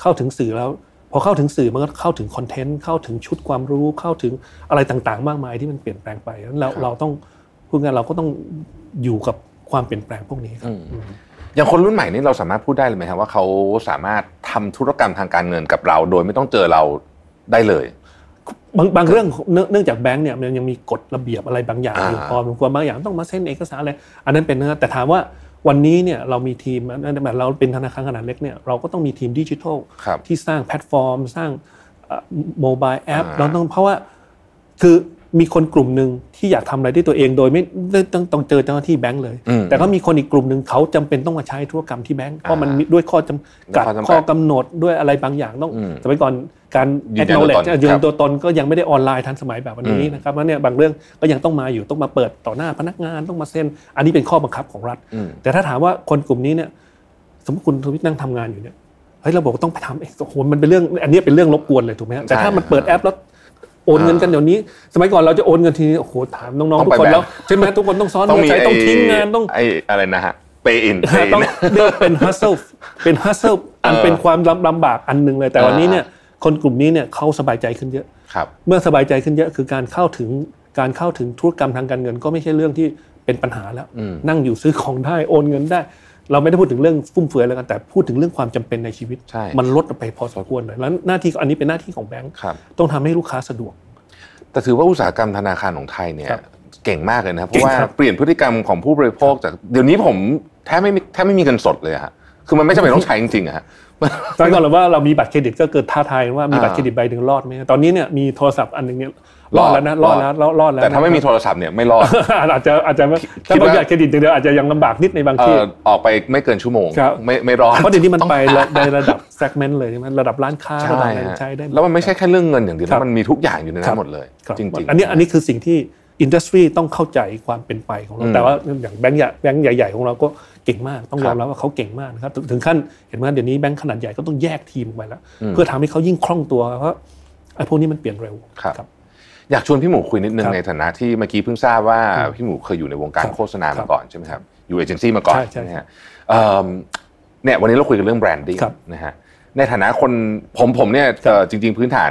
เข้าถึงสื่อแล้ว พอเข้าถึงสื่อมันก็เข้าถึงคอนเทนต์เข้าถึงชุดความรู้เข้าถึงอะไรต่างๆ มากมายที่มันเปลี่ยนแปลงไปนั้นเราเราต้องพูดง่ายๆเราก็ต้องอยู่กับความเปลี่ยนแปลงพวกนี้ครับอย่างคนรุ่นใหม่นี่เราสามารถพูดได้เลยไหมครับว่าเขาสามารถทำธุรกรรมทางการเงินกับเรา โดยไม่ต้องเจอเรา ได้เลยบางบางเรื่องเนื่องเนื่องจากแบงก์เนี่ยมันยังมีกฎระเบียบอะไรบางอย่างอยู่อ่าพอสมควรบางอย่างต้องมาเซ็นเอกสารอะไรอันนั้นเป็นนะแต่ถามว่าวันนี้เนี่ยเรามีทีมแบบเราเป็นธนาคารขนาดเล็กเนี่ยเราก็ต้องมีทีมดิจิทัลครับที่สร้างแพลตฟอร์ม สร้าง mobile app อ่าเราต้องเพราะว่าคือ มีคนกลุ่มหนึ่งที่อยากทำอะไรด้วยตัวเองโดยไม่ไม่ต้องต้องเจอเจ้าหน้าที่แบงก์เลยอืมแต่ก็มีคนอีกกลุ่มหนึ่งเขาจำเป็นต้องมาใช้ธุรกรรมที่แบงก์เพราะมันมีด้วยข้อจำกัดข้อจำกัดข้อกำหนดด้วยอะไรบางอย่างต้องอืมสมัยก่อนการยืนยันตัวตน acknowledge ยืนครับตัวตนก็ยังไม่ได้ออนไลน์ทันสมัยแบบวันนี้อืมนะครับแล้วเนี่ยบางเรื่องก็ยังต้องมาอยู่ต้องมาเปิดต่อหน้าพนักงานต้องมาเซ็น อันนี้เป็นข้อบังคับของรัฐอืมแต่ถ้าถามว่าคนกลุ่มนี้เนี่ยสมมติคุณทวิตนั่งทำงานอยู่เนี่ยเฮ้ยเราบอกว่าต้องไปทำเองโอ้โหมันเป็นเรื่องอันนี้เป็นเรื่องรบกวนเลยถูกไหมฮะแต่ถ้ามันเปิดแอปแล้ว โอนเงินกันเดี๋ยวนี้ สมัยก่อนเราจะโอนเงินทีโอ้โหถามน้องต้องๆทุกไปคนแบบแล้วใช่ไหมทุกคนต้องซ้อนต้องเงินมีใช้ต้องทิ้งงานต้องไอ้อะไรนะฮะเปย์อินต้องเรียกเป็น hustle เป็น hustle อันเออเป็นความลำลำบากอันหนึ่งเลยแต่วันนี้อ่าเนี่ยคนกลุ่มนี้เนี่ยเขาสบายใจขึ้นเยอะครับเมื่อสบายใจขึ้นเยอะคือการเข้าถึงการเข้าถึงธุรกรรมทางการเงินก็ไม่ใช่เรื่องที่เป็นปัญหาแล้วอืมนั่งอยู่ซื้อของได้โอนเงินได้ เราไม่ได้พูดถึงเรื่องฟุ่มเฟือยแล้วกันแต่พูดถึงเรื่องความจำเป็นในชีวิตใช่มันลดไปพอสมควรเลยแล้วหน้าที่อันนี้เป็นหน้าที่ของแบงก์ครับต้องทำให้ลูกค้าสะดวก แต่ถือว่าอุตสาหกรรมธนาคารของไทยเนี่ยครับเก่งมากเลยนะครับเพเก่ราะงว่าครับเปลี่ยนพฤติกรรมของผู้บริโภคจากเดี๋ยวนี้ผมแทบไม่มีแทบไม่มีเงินสดเลยอะฮะคือมันไม่จำเป็นต้องใช้จริงๆอะฮะตอนก่อนเราว่าเรามีบัตรเครดิตก็เกิดท้าทายว่ามีอ่าบัตรเครดิตใบหนึ่งรอดไหมตอนนี้เนี่ยมีโทรศัพท์อันหนึ่งเนี่ย รอดแล้วนะรรออดดแล้วรอดแล้วแต่ถ้าไม่มีนะโทรศัพท์เนี่ยไม่รอดอาจจะอาจจะถ้าคิดบัตว่ารเครดิตอย่างเดียวอาจจะยังลำบากนิดในบางเอ่ที่อออกไปไม่เกินชั่วโมงครับไม่ไม่รอดเพราะเดี๋ยวนี้มันต้องไปในระดับ segment เลยใช่ไหมระดับร้านค้าระใช่ดับอะไรฮะใช้ได้หดแล้วมันไม่ใช่แค่เรื่องเงินอย่างเดียวครันะบมันมีทุกอย่างอยู่ในครันั้บนหมดเลยครับจริงๆอันนี้อันนี้คือสิ่งที่industry ต้องเข้าใจความเป็นไปของเราอืมแต่ว่าอย่างแบงก์ใหญ่แบงก์ใหญ่ๆของเราก็เก่งมากต้องยอครัมบครับว่าเขาเก่งมากนะครับถึงถึงขั้นเห็นไหมเดี๋ยวนี้แบงก์ขนาดใหญ่ก็ต้องแยกทีมออกไปแล้วอืมเพื่อทำให้เขายิ่งคล่องตัวเพราะไอ้พวกนี้มันเปลี่ยนเร็วครับ อยากชวนพี่หมูคุยนิดนึงครับในฐานะที่เมื่อกี้เพิ่งทราบว่าพี่หมูเคยอยู่ในวงการครับโฆษณาครัมาบก่อนครับใช่ไหมครับอยู่เอเจนซี่มาก่อนใช่ใช่ไหมฮะเอิ่มเนี่ยวันนี้เราคุยกันเรื่อง branding ครับนะฮะในฐานะคนผมผมเนี่ยครับเอ่อจริง ๆ พื้นฐาน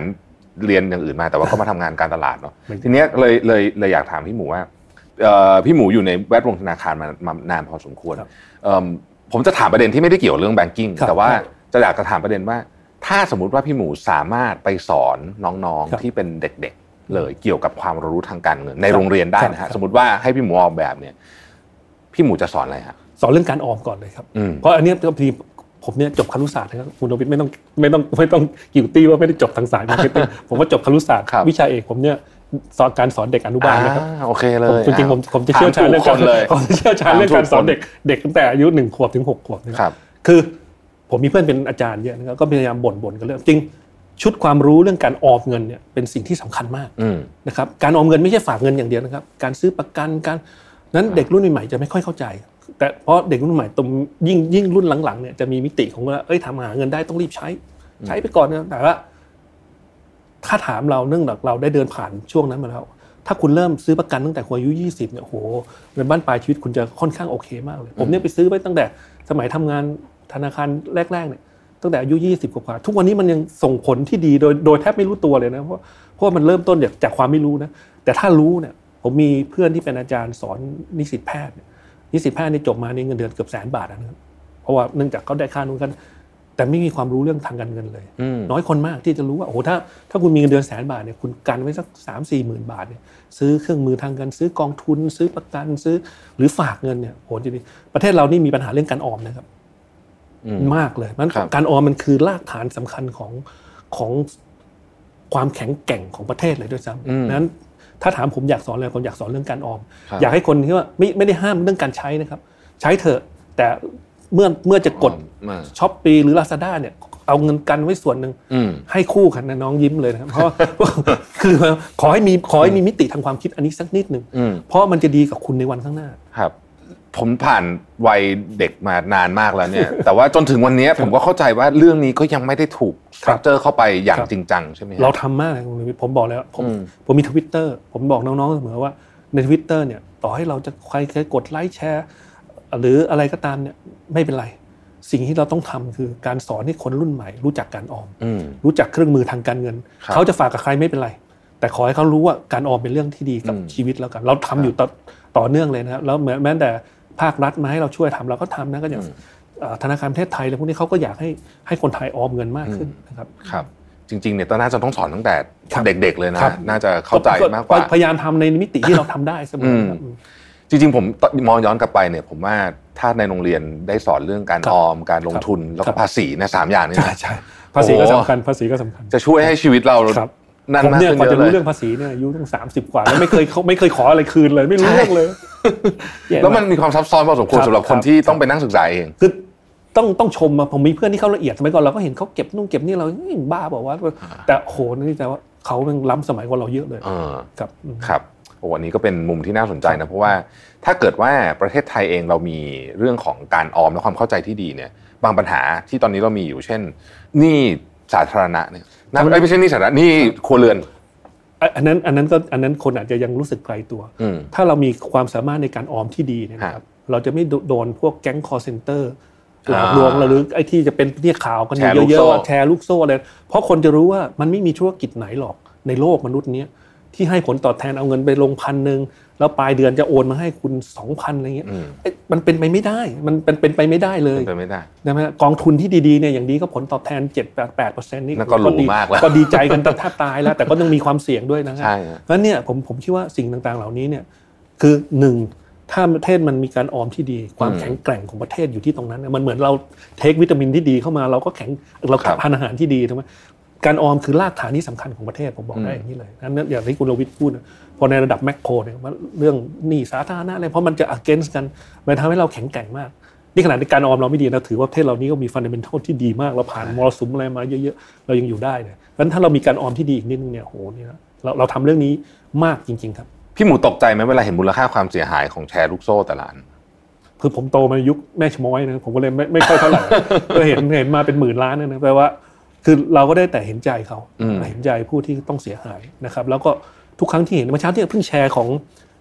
เรียนอย่างอื่นมาแต่ว่าก็มาทำงานการตลาดเนาะเหมือนกันทีเนี้ยเลยเลยเลยอยากถามพี่หมูว่าเอ่อพี่หมูอยู่ในแวดวงธนาคารมามานานพอสมควรครับเอิ่มผมจะถามประเด็นที่ไม่ได้เกี่ยวเรื่องแบงกิ้งครับแต่ว่าครับจะอยากจะถามประเด็นว่า ถ้าสมมุติว่าพี่หมูสามารถไปสอนน้องครับๆที่เป็นเด็กๆ เลยเกี่ยวกับความรู้ทางการเงิน ในครับโรงเรียนได้นะครัฮะบสมมติว่าให้พี่หมูออกแบบเนี่ย พี่หมูจะสอนอะไรฮะสอนเรื่องการออมก่อนเลยครับอืมเพราะอันเนี้ยพอดีผมเนี่ยจบครุศาสตร์นะครับคุณโนวิทย์ไม่ต้องไม่ต้องไม่ต้อง guilty ว่าไม่ได้จบทางสาย marketing ผมว่าจบครุศาสตร์ครับวิชาเอกผมเนี่ยสอนการสอนเด็กอนุบาลนะครับอ่าโอเคเลยผมจริงๆผมผมจะเชี่ยวชาญเรื่องการถามถูคนเลยผมจะเชี่ยวชาญเรื่องการสอนเด็กเด็กตั้งแต่อายุหนึ่งขวบถึงหกขวบนะครับครับคือผมมีเพื่อนเป็นอาจารย์เยอะนะครับก็พยายามบ่นบ่นกันเรื่องจริง ชุดความรู้เรื่องการออมเงินเนี่ยเป็นสิ่งที่สำคัญมากอืมนะครับการออมเงินไม่ใช่ฝากเงินอย่างเดียวนะครับ การซื้อประกันการนั้นเด็กรุ่นใหม่ๆจะไม่ค่อยเข้าใจ แต่เพราะเด็กรุ่นใหม่ตรงยิ่งยิ่งรุ่นหลังๆเนี่ยจะมีมิติของว่าเอ้ยทำหาเงินได้ต้องรีบใช้ ใช้ไปก่อนนะแต่ว่าถ้าถามเราเนื่องจากเราได้เดินผ่านช่วงนั้นมาแล้วถ้าคุณเริ่มซื้อประกันตั้งแต่คุณอายุ 20เนี่ยโอ้โหเงินบ้านปลายชีวิตคุณจะค่อนข้างโอเคมากเลย ผมเนี่ยไปซื้อไว้ตั้งแต่สมัยทำงานธนาคารแรกๆเนี่ย ตั้งแต่อายุ 20 กว่าๆทุกวันนี้มันยังส่งผลที่ดีโดยโดยแทบไม่รู้ตัวเลยนะเพราะเพราะว่ามันเริ่มต้นจากจากความไม่รู้นะแต่ถ้ารู้เนี่ยผมมีเพื่อนที่เป็นอาจารย์สอนนิสิตแพทย์เนี่ยนิสิตแพทย์นี่จบมานี่เงินเดือนเกือบแสนบาทนะครับเพราะว่าเนื่องจากเขาได้ค่านู้นกันแต่ไม่มีความรู้เรื่องทางการเงินเลยอืมน้อยคนมากที่จะรู้ว่าโอ้โหถ้าถ้าคุณมีเงินเดือนแสนบาทเนี่ยคุณกันไว้สักสามสี่หมื่นบาทเนี่ยซื้อเครื่องมือทางการซื้อกองทุน ซื้อประกันซื้อหรือฝากเงินเนี่ยโหจริงๆประเทศเรานี่มีปัญหาเรื่องการออมนะครับอื มมากเลยมันครับการออมมันคือรากฐานสำคัญของของความแข็งแกร่งของประเทศเลยด้วยซ้ำนั้น ถ้าถามผมอยากสอนอะไรผมอยากสอนเรื่องการออมครับอยากให้คนที่ว่าไม่ไม่ได้ห้ามเรื่องการใช้นะครับ ใช้เถอะแต่เมื่อเมื่อจะกดมาช้อปปีหรือลาซาด้าเนี่ยเอาเงินกันไว้ส่วนหนึ่งอืมให้คู่กันนะน้องยิ้มเลยนะครับเพราะคือขอให้มีขอให้มีมิติทางความคิดอันนี้สักนิดหนึ่งอืมเพราะมันจะดีกับคุณในวันข้างหน้าครับ ผมผ่านวัยเด็กมานานมากแล้วเนี่ย แต่ว่าจนถึงวันนี้ผมก็เข้าใจว่าเรื่องนี้ก็ยังไม่ได้ถูกstructure เข้าไปอย่างครับจริงจังใช่ไหมฮะเราทำมากเลยคุณนิวิทย์ผมบอกแล้วผมอืมผมมีทวิตเตอร์ผมบอกน้องๆเสมอว่าในทวิตเตอร์เนี่ยต่อให้เราจะใครใครกด like share หรืออะไรก็ตามเนี่ยไม่เป็นไร สิ่งที่เราต้องทำคือการสอนให้คนรุ่นใหม่ รู้จักการออมอืมรู้จักเครื่องมือทางการเงินครับเขาจะฝากกับใครไม่เป็นไร แต่ขอให้เขารู้ว่าการออมเป็นเรื่องที่ดีกับอืมชีวิตแล้วกัน เราทำอยู่ต่อต่อเนื่องเลยนะครับแล้วแม้แม้แต่ ภาครัฐมาให้เราช่วยทำเราก็ทำนะก็อย่างเอ่อธนาคารประเทศไทยอะไรพวกนี้เขาก็อยากให้ให้คนไทยออมเงินมากขึ้นนะครับครับ จริงๆเนี่ยตอนน่าจะต้องสอนตั้งแต่ครับเด็ก ๆ เลยนะครับน่าจะเข้าใจมากกว่าพยายามทำในมิติที่เราทำได้เสมอครับอืมจริงๆผมมองย้อนกลับไปเนี่ย ผมว่าถ้าในโรงเรียนได้สอนเรื่องการครับออมการลงทุนแล้วครัก็บภาษีเนะสามอย่างนี้ใช่นะใช่ภาษีก็โอ้สำคัญภาษีก็สำคัญ จะช่วยให้ชีวิตเราครับ นั่นผมมากเนี่ยขึ้นกว่าเยจะอะเลรู้ยเรื่องภาษีเนี่ยอายุต้องสามสิบกว่าแล้วไม่เคยเขาไม่เคยขออะไรคืนเลย ไม่รู้เรื่องเลยย่แล้วมันมีความซับซ้อนพอสมควรครับสำหรับคนครับที่ต้องไปนั่งศึกษาเองคือต้องต้องชมอะผมมีเพื่อนที่เขาละเอียดสมัยก่อนเราก็เห็นเขาเก็บนู่นเก็บนี่เราเฮ้ยบ้าบอกว่า แต่โหนี่แต่ว่าเขาเป็นล้ำสมัยกว่าเราเยอะเลยเออครับอืมครับโอ้อันนี้ก็เป็นมุมที่น่าสนใจนะเพราะว่าถ้าเกิดว่าประเทศไทยเองเรามีเรื่องของการออมและความเข้าใจที่ดีเนี่ย บางปัญหาที่ตอนนี้เรามีอยู่เช่นหนี้ สาธารณะเนี่ยน่าเอ้ยไม่ใช่หนี้สาธารณะหนี้ครัวเรือนอะอันนั้นอันนั้นก็อันนั้นคนอาจจะยังรู้สึกไกลตัวอืมถ้าเรามีความสามารถในการออมที่ดีเนี่ยนะครับ เราจะไม่โดนพวกแก๊ง call centerหลอกลวงอ่าเราหรือไอ้ที่จะเป็นเนี่ยข่าวกันอยู่แชร์ลูกโซ่เยอะๆว่าแชร์ลูกโซ่อะไรเพราะคนจะรู้ว่ามันไม่มีธุรกิจไหนหรอกในโลกมนุษย์เนี้ยที่ให้ผลตอบแทนเอาเงินไปลงพันหนึ่ง แล้วปลายเดือนจะโอนมาให้คุณสองพันอะไรเงี้ยอืมเอ้ยมันเป็นไปไม่ได้ มันเป็นเป็นไปไม่ได้เลยเป็นไปไม่ได้นะฮะกองทุนที่ดีๆเนี่ยอย่างดีก็ผลตอบแทน7 8 8เปอร์เซ็นต์นี่นั่นก็หรูดีมากแล้วก็ดีใจกันแต่ถ้าตายแล้ว แต่ก็ต้องมีความเสี่ยงด้วยนะฮะใช่ฮะเพราะฉะนั้นเนี่ยผมผมคิดว่าสิ่งต่างๆเหล่านี้เนี่ยคือหนึ่งถ้าประเทศมันมีการออมที่ดี ความแข็งแกร่งของประเทศอยู่ที่ตรงนั้นนะมันเหมือนเราเทควิตามินที่ดีเข้ามาเราก็แข็งเราครับทานอาหารที่ดีถูกไหมการออมคือรากฐานที่สำคัญของประเทศผมบอกได้อย่างนี้เลยนั้นอย่างที่คุณโรวิทพูดนะ พอในระดับแมกโครเนี่ยมันเรื่องหนี้สาธารณะอะไรเพราะมันจะ against กันมันทำให้เราแข็งแกร่งมาก นี่ขนาดในการออมเราไม่ดีนะถือว่าประเทศเรานี้ก็มีฟันเดเมนทัลที่ดีมากเราผ่านมรสุมอะไรมาเยอะๆเรายังอยู่ได้เลยเพราะฉะนั้นถ้าเรามีการออมที่ดีอีกนิดนึงเนี่ยโหเนี่ยเราเราทำเรื่องนี้มากจริง ๆ ครับ พี่หมูตกใจไหมเวลาเห็นมูลค่าความเสียหายของแชร์ลูกโซ่แต่ละอันคือผมโตมายุคแม่ชะม้อยนะผมก็เลยไม่ไม่ค่อยเท่าไหร่ก็เห็นเห็นมาเป็นหมื่นล้านนะแปลว่า คือเราก็ได้แต่เห็นใจเขาอืมเห็นใจผู้ที่ต้องเสียหายนะครับ แล้วก็ ทุกครั้งที่เห็นเมื่อเช้าที่เพิ่งแชร์ของ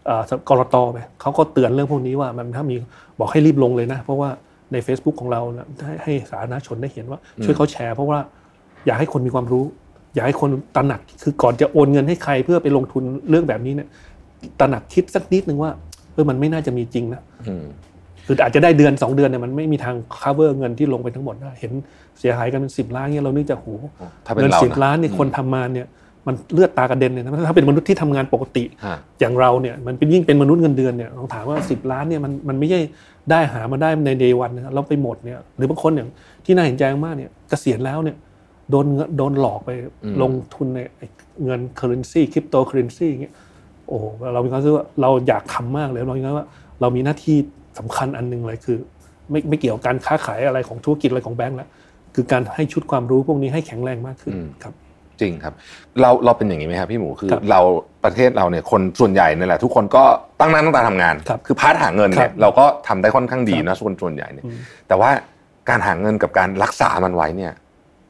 เอ่อกรตไปเขาก็เตือนเรื่องพวกนี้ว่ามันถ้ามีบอกให้รีบลงเลยนะ เพราะว่าใน Facebook ของเรานะให้ให้สาธารณชนได้เห็นว่า ช่วยเขาแชร์ เพราะว่าอยากให้คนมีความรู้ อยากให้คนตระหนักคือก่อนจะโอนเงินให้ใครเพื่อไปลงทุนเรื่องแบบนี้เนี่ยตระหนักคิดสักนิดนึงว่าเออมันไม่น่าจะมีจริงนะอืมคืออาจจะได้เดือน 2 เดือนเนี่ยมันไม่มีทาง cover เงินที่ลงไปทั้งหมดได้เห็นเสียหายกันเป็นสิบล้านเนี่ยเรานึกจะโหถ้าเป็นเงินเราสิบนะล้านเนี่ยคนทำมาเนี่ย มันเลือดตากระเด็นเลยนะถ้าเป็นมนุษย์ที่ทำงานปกติฮะอย่างเราเนี่ยมันเป็นยิ่งเป็นมนุษย์เงินเดือนเนี่ยลองถามว่า 10 ล้านเนี่ยมันมันไม่ใช่ได้หามาได้ใน day one นะเราไปหมดเนี่ยหรือบางคนอย่างที่น่าเห็นใจมากเนี่ยเกษียณแล้วเนี่ยโดนเงินโดนหลอกไปอืมลงทุนในไอ้เงิน currency cryptocurrency อย่างเงี้ยโอ้โหเรามีความรู้สึกว่าเราอยากทำมากเลยเราคิดว่าเรามีหน้าที่สำคัญอันหนึงเลยคือ ไม่ไม่เกี่ยวกับการค้าขายอะไรของธุรกิจอะไรของแบงก์แล้วคือการให้ชุดความรู้พวกนี้ให้แข็งแรงมากขึ้นอืมครับ จริงครับ เราเราเป็นอย่างนี้ไหมครับพี่หมูคือครับเราประเทศเราเนี่ยคนส่วนใหญ่เนี่ยแหละ ทุกคนก็ตั้งหน้าตั้งตาทำงานครับ part หาเงินเนี่ยครับเราก็ทำได้ค่อนข้างดีครับนะส่วนส่วนใหญ่เนี่ยอืมแต่ว่าการหาเงินกับการรักษามันไว้เนี่ย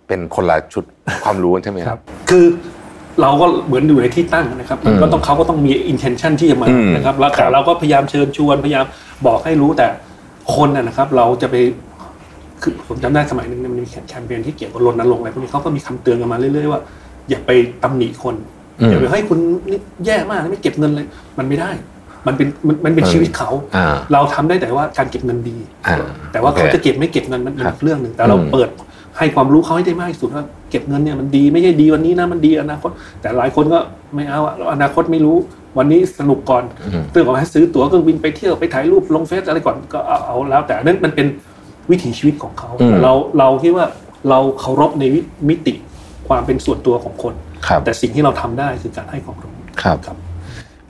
เป็นคนละชุดความรู้กันใช่ไหมครัรับคือเราก็เหมือนอยู่ในที่ตั้งนะครับอืมก็ต้องเขาก็ต้องมี intention ที่จะมาอืมนะครับแล้วครับแต่เราก็พยายามเชิญชวนพยายามบอกให้รู้แต่คนนะนะครับ เราจะไป คือผมจำได้สมัยหนึ่งเนี่ยมันมีแคมเปญที่เกี่ยวกับรณรงค์อะไรพวกนี้เขาก็มีคำเตือนกันมาเรื่อยๆว่าอย่าไปตำหนิคนอืมอย่าไปให้ยคุณนี่แย่มากนะไม่เก็บเงินเลย มันไม่ได้ มันเป็นมันมันเป็นเออชีวิตเขาอ่าเราทำได้แต่ว่าการเก็บเงินดีอ่าแต่ว่าโอเคเขาจะเก็บไม่เก็บเงินมันมันครับอีกเรื่องหนึ่งแต่เราอืมเปิดให้ความรู้เขาให้ได้มากที่สุดว่าเก็บเงินเนี่ยมันดีไม่ใช่ดีวันนี้นะมันดีอนาคต แต่หลายคนก็ไม่เอาอะอนาคตไม่รู้วันนี้สนุกก่อนอืมเรื่องของให้ซื้อตั๋วเครื่องบินไปเที่ยวไปถ่ายรูปลงเฟซอะไรก่อนก็เอาเอาแล้วแต่อันนั้นมันเป็น วิถีชีวิตของเขาอืมเราเราคิดว่าเราเคารพในวิมิติความเป็นส่วนตัวของคนครับแต่สิ่งที่เราทำได้คือการให้ความรู้ครับครับ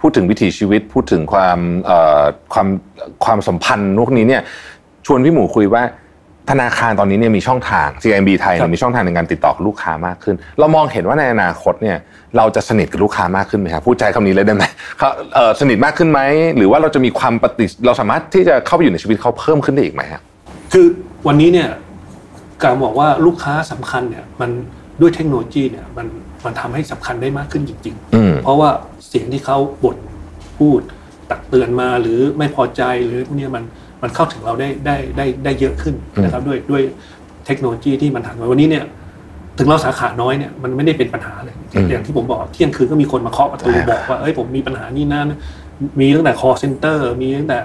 พูดถึงวิถีชีวิตพูดถึงความเอ่อความความสัมพันธ์พวกนี้เนี่ยชวนพี่หมูคุยว่าธนาคารตอนนี้เนี่ยมีช่องทาง CIMB ไทยครัเนี่ยบมีช่องทางในการติดต่อกับลูกค้ามากขึ้น เรามองเห็นว่าในอนาคตเนี่ยเราจะสนิทกับลูกค้ามากขึ้นไหมครับพูดใจคำนี้เลยได้ไหมเขาเอ่อสนิทมากขึ้นไหมหรือว่าเราจะมีความปฏิเราสามารถที่จะเข้าไปอยู่ในชีวิตเขาเพิ่มขึ้นได้อีกไหมครับ คือวันนี้เนี่ยการบอกว่าลูกค้าสำคัญเนี่ยมันด้วยเทคโนโลยีเนี่ยมันมันทำให้สำคัญได้มากขึ้นจริงอืมๆเพราะว่าเสียงที่เขาบ่นพูดตักเตือนมาหรือไม่พอใจหรือพวกเนี้ยมันมันเข้าถึงเราได้ได้ได้ได้เยอะขึ้นนะครับด้วยด้วยเทคโนโลยีที่มันทันไว้วันนี้เนี่ยถึงเราสาขาน้อยเนี่ยมันไม่ได้เป็นปัญหาเลยอืมอย่างที่ผมบอกเที่ยงคืนก็มีคนมาเคาะประตูอ่าบอกว่าเอ้ยผมมีปัญหานี่นั่นมีตั้งแต่ call center มีตั้งแต่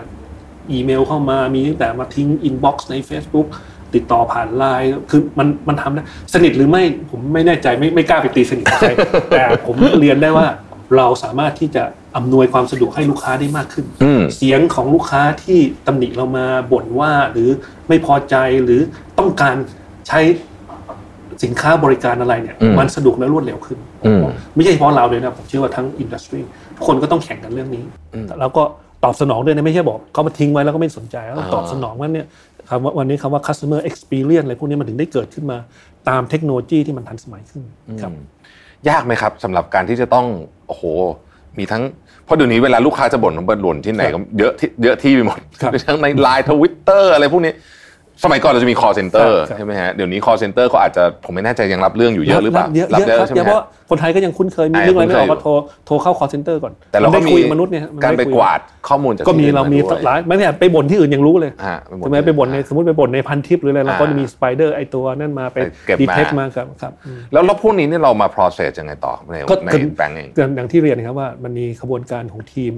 อีเมลเข้ามามีตั้งแต่มาทิ้ง inbox ใน Facebook ติดต่อผ่านไลน์คือมันมันทำได้สนิทหรือไม่ผมไม่แน่ใจไม่ไม่กล้าไปตีสนิทกับใครแต่ผมเรียนได้ว่าเราสามารถที่จะอำนวยความสะดวกให้ลูกค้าได้มากขึ้นอืมเสียงของลูกค้าที่ตำหนิเรามาบ่นว่าหรือไม่พอใจหรือต้องการใช้สินค้าบริการอะไรเนี่ยอืมมันสะดวกและรวดเร็วขึ้นอืมไม่ใช่เฉพาะเราเลยนะผมเชื่อว่าทั้ง industry ทุกคนก็ต้องแข่งกันเรื่องนี้อืมแล้วก็ ตอบสนองด้วยนะไม่ใช่บอกเขามาทิ้งไว้แล้วก็ไม่สนใจแล้วอ่าตอบสนองว่าเนี่ยคำว่าวันนี้คำว่า customer experience อะไรพวกนี้มันถึงได้เกิดขึ้นมาตามเทคโนโลยีที่มันทันสมัยขึ้นครับยากไหมครับสำหรับการที่จะต้องโอ้โหมีทั้งเพราะเดี๋ยวนี้เวลาลูกค้าจะบ่นบ่นบ่นที่ไหนก็เยอะที่เยอะที่ไปหมดครับทั้งในไลน์ทวิตเตอร์อะไรพวกนี้ สมัยก่อนเราจะมี call center ครับใช่ไหมฮะ เดี๋ยวนี้ call center ก็อาจจะผมไม่แน่ใจยังรับเรื่องอยู่เยอะหรือเปล่า เยอะรับเยอะครับใช่ไหมเพราะฮะว่าคนไทยก็ยังคุ้นเคยมีอ่าเรื่องอะไรไม่ออกคุ้นเคยก็โทรโทรเข้า call center ก่อน แต่เราก็นได้มีคุยกับมนุษย์เนี่ยมันการด้ไปคุยกวาดข้อมูลจากก็มีที่อื่นเรามีด้วยหลายไม่ใช่ไปบ่นที่อื่นยังรู้เลยอ่าไปบ่นใช่ไหมไปบ่นในสมมติไปบ่นในพันทิปหรืออะไรเราก็อ่าจะมีสไปเดอร์ไอตัวนั่นมาไปไปเก็บมาดีเทคมาครับครับอืมแล้วแล้วพวกนี้เนี่ยเรามา process ยังไงต่อในก็ในคือแบงก์เองอย่างที่เรียนนะครับว่ามันมีขบวนการของทีม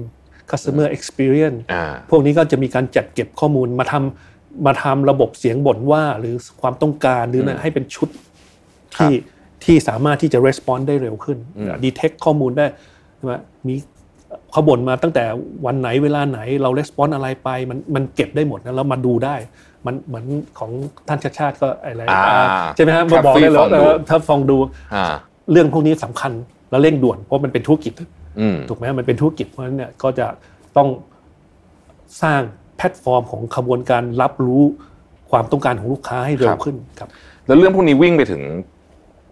customer experience อ่าพวกนี้ก็จะมีการจัดเก็บข้อมูลมาทำ มาทำระบบเสียงบ่นว่า หรือความต้องการหรือนะให้เป็นชุดที่ที่สามารถที่จะ respond ได้เร็วขึ้น detect ข้อมูลได้ใช่ไหมมีเขาบ่นมาตั้งแต่วันไหนเวลาไหนเรา respond อะไรไปมันมันเก็บได้หมดนะแล้วมาดูได้ มันเหมือนของท่านชาติชาติก็อะไรอ่าอ่าใช่ไหมฮะครับบอกได้เลยว่าฟรีฟองดูเออถ้าฟองดูอ่าเรื่องพวกนี้สำคัญและเร่งด่วนเพราะมันเป็นธุรกิจอืมถูกไหมมันเป็นธุรกิจเพราะฉะนั้นเนี่ยก็จะต้องสร้าง แพลตฟอร์มของขบวนการรับรู้ความต้องการของลูกค้าให้เร็ครัวบขึ้นครับแล้วเรื่องพวกนี้วิ่งไปถึง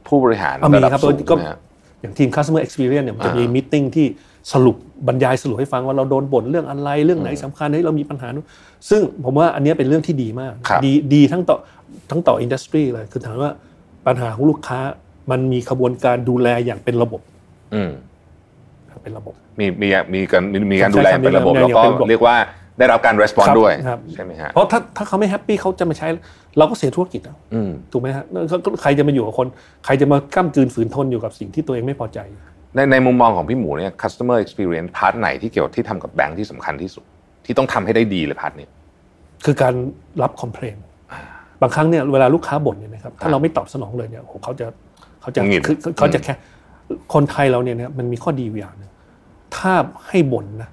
ผู้บริหารเอามีระดับครับสูงก็ไหมฮะอย่างทีม customer experience เนี่ยมันจะมีอ่ามิ팅ที่สรุปบรรยายสรุปให้ฟังว่าเราโดนบ่นเรื่องอะไรเรื่องไหนสำคัญให้ยเรามีปัญหานู้นซึ่งผมว่าอันเนี้ยเป็นเรื่องที่ดีมากครับดีดีทั้งต่อทั้งต่ออินดัสทรีเลยคือถามว่าปัญหาของลูกค้ามันมีขบวนการดูแลอย่างเป็นระบบอืมเป็นระบบ มีมีมีการมีมีการผมดูใช้คำนี้เป็นระบบเลยแล้วก็เป็นระบบเรียกว่า ได้รับการ response ครับด้วยครับใช่ไหมฮะเพราะถ้าถ้าเขาไม่ happy เขาจะมาใช้ เราก็เสียธุรกิจอะอืมถูกไหมฮะก็ก็ใครจะมาอยู่กับคน ใครจะมากล้ำกลืนฝืนทนอยู่กับสิ่งที่ตัวเองไม่พอใจ ในในมุมมองของพี่หมูเนี่ย customer experience part ไหนที่เกี่ยวที่ทำกับแบงค์ที่สำคัญที่สุด ที่ต้องทำให้ได้ดีเลย part นี้คือการรับ complain บางครั้งเนี่ยเวลาลูกค้าบ่นเนี่ยนะครับครับถ้าเราไม่ตอบสนองเลยเนี่ยโอ้โหเขาจะเขาจะหงุดหงิดคือเขาจะแค่คนไทยเราเนี่ยนะมันมีข้อดีอยู่อย่างหนึงถ้าให้บ่นนะ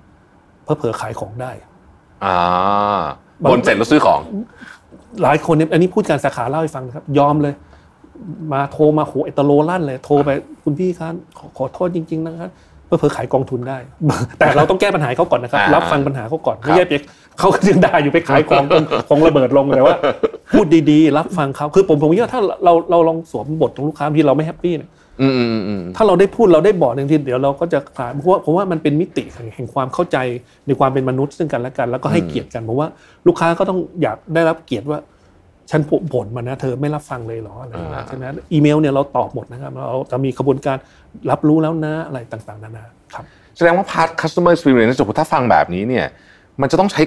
เพื่อเผลอๆขายของได้ อ่าบางบนเสร็จแล้วซื้อของ หลายคนเนี่ยอันนี้พูดการสาขาเล่าให้ฟังนะครับ ยอมเลย มาโทรมาโหเอตโลลั่นเลย โทรไปคุณพี่ครับขอขอโทษจริง ๆ นะครับเพื่อเผลอๆขายกองทุนได้ แต่เราต้องแก้ปัญหาให้เขาก่อนนะครับอ่ารัรับฟังปัญหาเขาก่อนครับไม่ใช่ไปเขาก็ยังด่าอยู่ไปขายของจนของระเบิดลงแต่ว่า พูดดีๆ รับฟังเขาคือผมผมคิดว่าถ้าเราเราลองสวมบทของลูกค้าที่เราไม่ happy เนี่ยอืมอืมอืมอืม ถ้าเราได้พูดเราได้บอกหนึ่งทีเดี๋ยวเราก็จะคลายเพราะว่าเพราะว่ามันเป็นมิติแห่งความเข้าใจในความเป็นมนุษย์ซึ่งกันและกัน แล้วก็ให้เกียรติกันเพราะว่าลูกค้าก็ต้องอยากได้รับเกียรติว่าฉันบ่นมานะเธอไม่รับฟังเลยเหรออะไรอย่างเงี้ยใช่ไหมอีเมลเนี่ยเราตอบหมดนะครับเราจะมีกระบวนการรับรู้แล้วนะอะไรต่างๆนานาครับแสดงว่า part customer experience สมมติถ้าฟังแบบนี้เนี่ยมันจะต้องใช้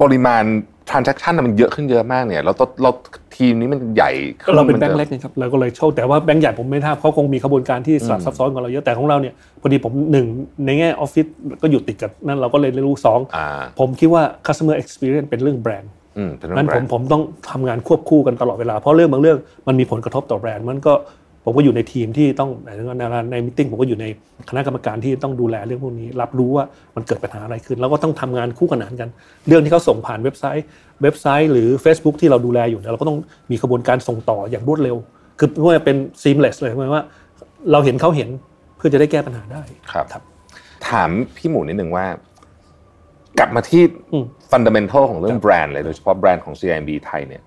ปริมาณ transaction น่ะมันเยอะขึ้นเยอะมากเนี่ยเราต้องเราททีมนี้มันใหญ่ขึ้เราเป็นแบงมัค์เล็กนะครับเราก็เลยโชคแต่ว่าแบงค์ใหญ่ผมไม่ทราบเขาคงมีขบวนการที่สลับซับซ้อนกว่าเราเยอะแต่ของเราเนี่ยพอดีผมหนึ่งในแง่ออฟฟิศก็อยู่ติดกับนั่นเราก็เลยรู้สองอ่าผมคิดว่า customer experience เป็นเรื่องแบรนด์อืมเป็นเรื่งั้อนงแบผรมนด์ผมต้องทำงานควบคู่กันตลอดเวลาเพราะเรื่องบางเรื่องมันมีผลกระทบต่อแบรนด์มันก็ ผมก็อยู่ในทีมที่ต้องในในในมิ팅ผมก็อยู่ในคณะกรรมการที่ต้องดูแลเรื่องพวกนี้ รับรู้ว่ามันเกิดปัญหาอะไรขึ้น แล้วก็ต้องทำงานคู่ขนานกัน เรื่องที่เขาส่งผ่านเว็บไซต์ เว็บไซต์ หรือ Facebook ที่เราดูแลอยู่เนี่ยเราก็ต้องมีกระบวนการส่งต่ออย่างรวดเร็ว คือเพื่อเป็น seamless เลยหมายว่า เราเห็นเขาเห็นเพื่อจะได้แก้ปัญหาได้ครับครับถามพี่หมูนิดหนึ่งว่า กลับมาที่อืมฟันเดเมนทัลของเรื่องแบรนด์เลยโดยเฉพาะแบรนด์ของ CIMB ไทยเนี่ย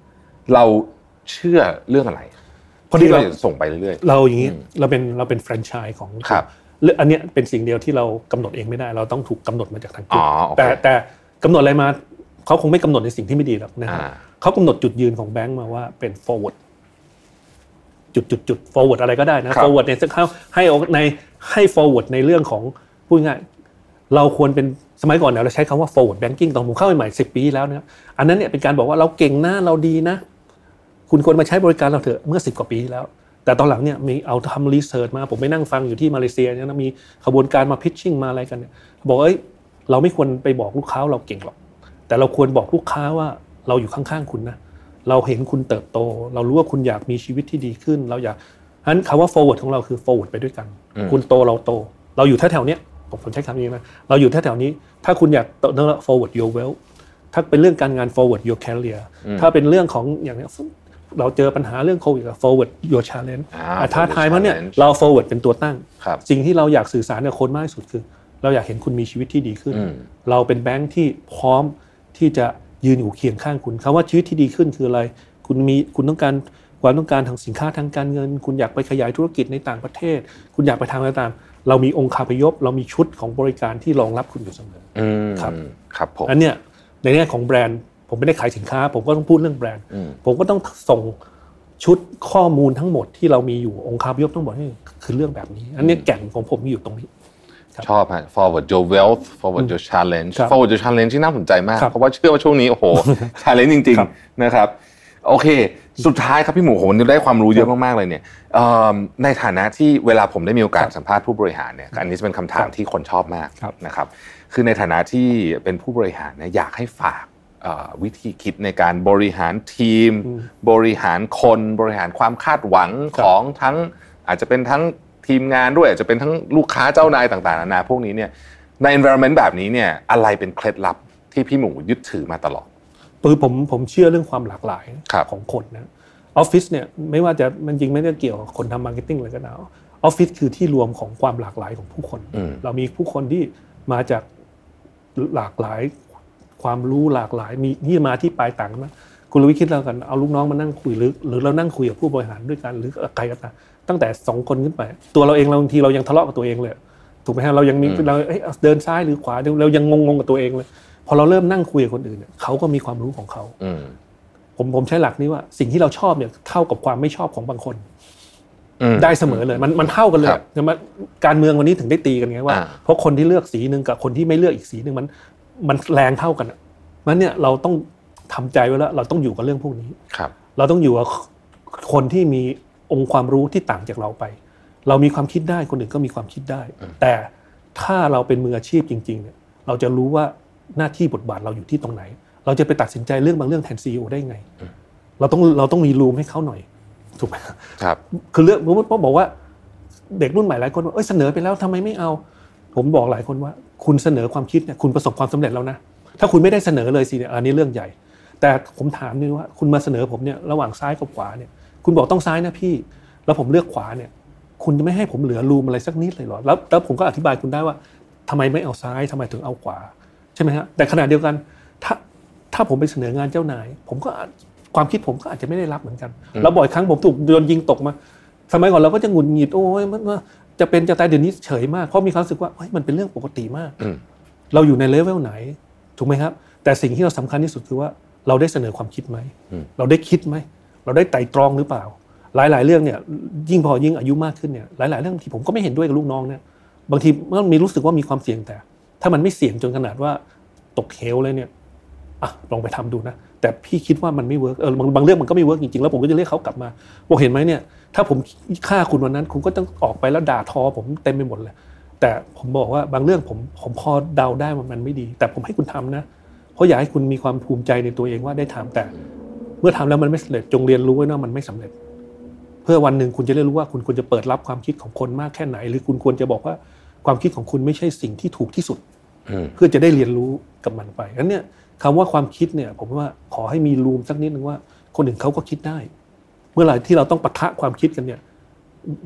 เราเชื่อเรื่องอะไร พอดีที่เราเราจะส่งไปเรื่อยเราอย่างนี้เราเป็นเราเป็นแฟรนไชส์ของครับเรื่องอันเนี้ยเป็นสิ่งเดียวที่เรากำหนดเองไม่ได้ เราต้องถูกกำหนดมาจากทางกลุ่มอ๋อโอเคแต่แต่กำหนดอะไรมาเขาคงไม่กำหนดในสิ่งที่ไม่ดีหรอกนะครับอ่าเขากำหนดจุดยืนของแบงก์มาว่าเป็น forward จุดจุดจุด forward อะไรก็ได้นะ forward เนี่ยเขาให้ในให้ forward ในเรื่องของพูดง่ายเราควรเป็นสมัยก่อนเนี่ยเราใช้คำว่า forward banking ตอนผมเข้าใหม่สิบปีที่แล้วนะครับอันนั้นเนี่ยเป็นการบอกว่าเราเก่งนะเราดีนะ คุณควรมาใช้บริการเราเถอะเมื่อสิบกว่าปีที่แล้ว แต่ตอนหลังเนี่ยมีเอาทำรีเสิร์ชมา ผมไปนั่งฟังอยู่ที่มาเลเซียเนี่ยนะมีขบวนการมาพิชชิ่งมาอะไรกันเนี่ยบอกเอ้ยเราไม่ควรไปบอกลูกค้าว่าเราเก่งหรอก แต่เราควรบอกลูกค้าว่าเราอยู่ข้างๆคุณนะเราเห็นคุณเติบโต เรารู้ว่าคุณอยากมีชีวิตที่ดีขึ้น เราอยากฉะนั้นคำว่า forward ของเราคือ forward ไปด้วยกัน คุณโตเราโต เราอยู่แถวๆเนี้ยผมผมใช้คำนี้นะเราอยู่แถวๆนี้ ถ้าคุณอยากโตนั่นแหละ forward your wealth ถ้าเป็นเรื่องการงาน forward your career ถ้าเป็นเรื่องของอย่างเนี้ย เราเจอปัญหาเรื่องโควิด forward your challenge อ่าอะท้าทายมันเนี่ย challenge เรา forward เป็นตัวตั้งครับสิ่งที่เราอยากสื่อสารกับคนมากที่สุดคือ เราอยากเห็นคุณมีชีวิตที่ดีขึ้นอืมเราเป็นแบงค์ที่พร้อมที่จะยืนอยู่เคียงข้างคุณคำว่าชีวิตที่ดีขึ้นคืออะไร คุณมีคุณต้องการความต้องการทางสินค้าทางการเงิน คุณอยากไปขยายธุรกิจในต่างประเทศ คุณอยากไปทำอะไรต่างเรามีองค์คาพยพ เรามีชุดของบริการที่รองรับคุณอยู่เสมออืมครับครับผมอันเนี้ยในแง่ของแบรนด์ ผมไม่ได้ขายสินค้า ผมก็ต้องพูดเรื่องแบรนด์อืมผมก็ต้องส่งชุดข้อมูลทั้งหมดที่เรามีอยู่องค์คาพยพทั้งหมดนี่คือเรื่องแบบนี้ อันเนี้ยแก่นของผมมีอยู่ตรงนี้ชอบฮะ forward your wealth forward your challenge ครับ forward your challenge ที่น่าสนใจมากครับเพราะว่าเชื่อว่าช่วงนี้โอ้โห challenge จริงครับๆนะครับ โอเค สุดท้ายครับพี่หมูผมได้ความรู้เยอะมาก ๆ เลยเนี่ยเอิ่มในฐานะที่เวลาผมได้มีโอกาสสัมภาษณ์ผู้บริหารเนี่ยอันนี้จะเป็นคำถามที่คนชอบมากครับนะครับ คือในฐานะที่เป็นผู้บริหารเนี่ยอยากให้ฝากเอ่อ วิธีคิดในการบริหารทีม บริหารคนบริหารความคาดหวังของทั้งอาจจะเป็นทั้งทีมงานด้วยอาจจะเป็นทั้งลูกค้าเจ้านายต่างๆนานาพวกนี้เนี่ยใน environment แบบนี้เนี่ยอะไรเป็นเคล็ดลับที่พี่หมูยึดถือมาตลอดคือผมผมเชื่อเรื่องความหลากหลายครับของคนนะออฟฟิศเนี่ยไม่ว่าจะมันจริงไม่ได้เกี่ยวกับคนทำ marketing เลยก็ตามออฟฟิศคือที่รวมของความหลากหลายของผู้คนอืมเรามีผู้คนที่มาจากหลากหลาย ความรู้หลากหลาย มีที่มาที่ไปต่างกันนะคุณลวิคิดแล้วกันเอาลูกน้องมานั่งคุยหรือหรือเรานั่งคุยกับผู้บริหารด้วยกันหรือใครก็ตามตั้งแต่สองคนขึ้นไป ตัวเราเองเราบางทีเรายังทะเลาะกับตัวเองเลยถูกไหมฮะเรายังมีเราเอ้ยเดินซ้ายหรือขวาเรายังงงๆกับตัวเองเลยพอเราเริ่มนั่งคุยกับคนอื่นเนี่ยเขาก็มีความรู้ของเขาอืมผมผมใช้หลักนี้ว่าสิ่งที่เราชอบเนี่ยเท่ากับความไม่ชอบของบางคนอืมได้เสมอเลยมันมันเท่ากันเลยครับใช่ไหมการเมืองวันนี้ถึงได้ตีกันไงว่าอ่าเพราะคนที่เลือกสีหนึ่งกับคนที่ไม่เลือกอีกสีหนึ่งมัน มันแรงเท่ากันอะมันเนี่ยเราต้องทำใจไว้แล้ว เราต้องอยู่กับเรื่องพวกนี้ครับ เราต้องอยู่กับคนที่มีองค์ความรู้ที่ต่างจากเราไป เรามีความคิดได้คนอื่นก็มีความคิดได้ แต่ถ้าเราเป็นมืออาชีพจริง ๆ เนี่ย เราจะรู้ว่าหน้าที่บทบาทเราอยู่ที่ตรงไหน เราจะไปตัดสินใจเรื่องบางเรื่องแทนซีอได้ไง เราต้องเราต้องมีรูมให้เขาหน่อยถูกไหมครับ คือเรื่องสมมติพ่อบอกว่าเด็กรุ่นใหม่หลายคนว่าเอ้ยเสนอไปแล้วทำไมไม่เอา ผมบอกหลายคนว่า คุณเสนอความคิดเนี่ยคุณประสบความสำเร็จแล้วนะถ้าคุณไม่ได้เสนอเลยสิเนี่ยอันนี้เรื่องใหญ่ แต่ผมถามนี่ว่าคุณมาเสนอผมเนี่ยระหว่างซ้ายกับขวาเนี่ยคุณบอกต้องซ้ายนะพี่ แล้วผมเลือกขวาเนี่ย คุณจะไม่ให้ผมเหลือรูมอะไรสักนิดเลยเหรอแล้วแล้วผมก็อธิบายคุณได้ว่าทำไมไม่เอาซ้ายทำไมถึงเอาขวาใช่ไหมฮะแต่ขณะเดียวกันถ้าถ้าผมไปเสนองานเจ้านาย ผมก็อาจความคิดผมก็อาจจะไม่ได้รับเหมือนกัน แล้วบ่อยครั้งผมถูกโดนยิงตกมา สมัยก่อนเราก็จะหงุดหงิดโอ้ยมันมัน จะเป็นจะตายเดี๋ยวนี้เฉยมากเพราะมีความรู้สึกว่าเฮ้ยมันเป็นเรื่องปกติมากอืมเราอยู่ในเลเวลไหน ถูกไหมครับ แต่สิ่งที่เราสำคัญที่สุดคือว่าเราได้เสนอความคิดไหมอืมเราได้คิดไหม เราได้ไตร่ตรองหรือเปล่า หลาย ๆ เรื่องเนี่ย ยิ่งพอยิ่งอายุมากขึ้นเนี่ย หลาย ๆ เรื่องที่ผมก็ไม่เห็นด้วยกับลูกน้องเนี่ย บางทีมันมีรู้สึกว่ามีความเสี่ยงแต่ ถ้ามันไม่เสี่ยงจนขนาดว่าตกเหวเลยเนี่ยเอะลองไปทำดูนะ แต่พี่คิดว่ามันไม่ work เออบางบางเรื่องมันก็ไม่ work จริงๆแล้วผมก็จะเรียกเขากลับมาบอกเห็นไหมเนี่ย ถ้าผมฆ่าคุณวันนั้น คุณก็ต้องออกไปแล้วด่าทอ ผมเต็มไปหมดเลยแต่ผมบอกว่าบางเรื่องผมผมพอเดาได้ว่ามันไม่ดี แต่ผมให้คุณทำนะ เพราะอยากให้คุณมีความภูมิใจในตัวเองว่าได้ทำแต่ เมื่อทำแล้วมันไม่สำเร็จจงเรียนรู้ไว้นะมันไม่สำเร็จ เพื่อวันหนึ่งคุณจะได้รู้ว่าคุณควรจะเปิดรับความคิดของคนมากแค่ไหน หรือคุณควรจะบอกว่าความคิดของคุณไม่ใช่สิ่งที่ถูกที่สุดอืมเพื่อจะได้เรียนรู้กับมันไปงั้นเนี่ย คำว่าความคิดเนี่ย ผมว่าขอให้มีรูมสักนิดนึงว่า คนอื่นเขาก็คิดได้ เมื่อไหร่ที่เราต้องปะทะความคิดกันเนี่ย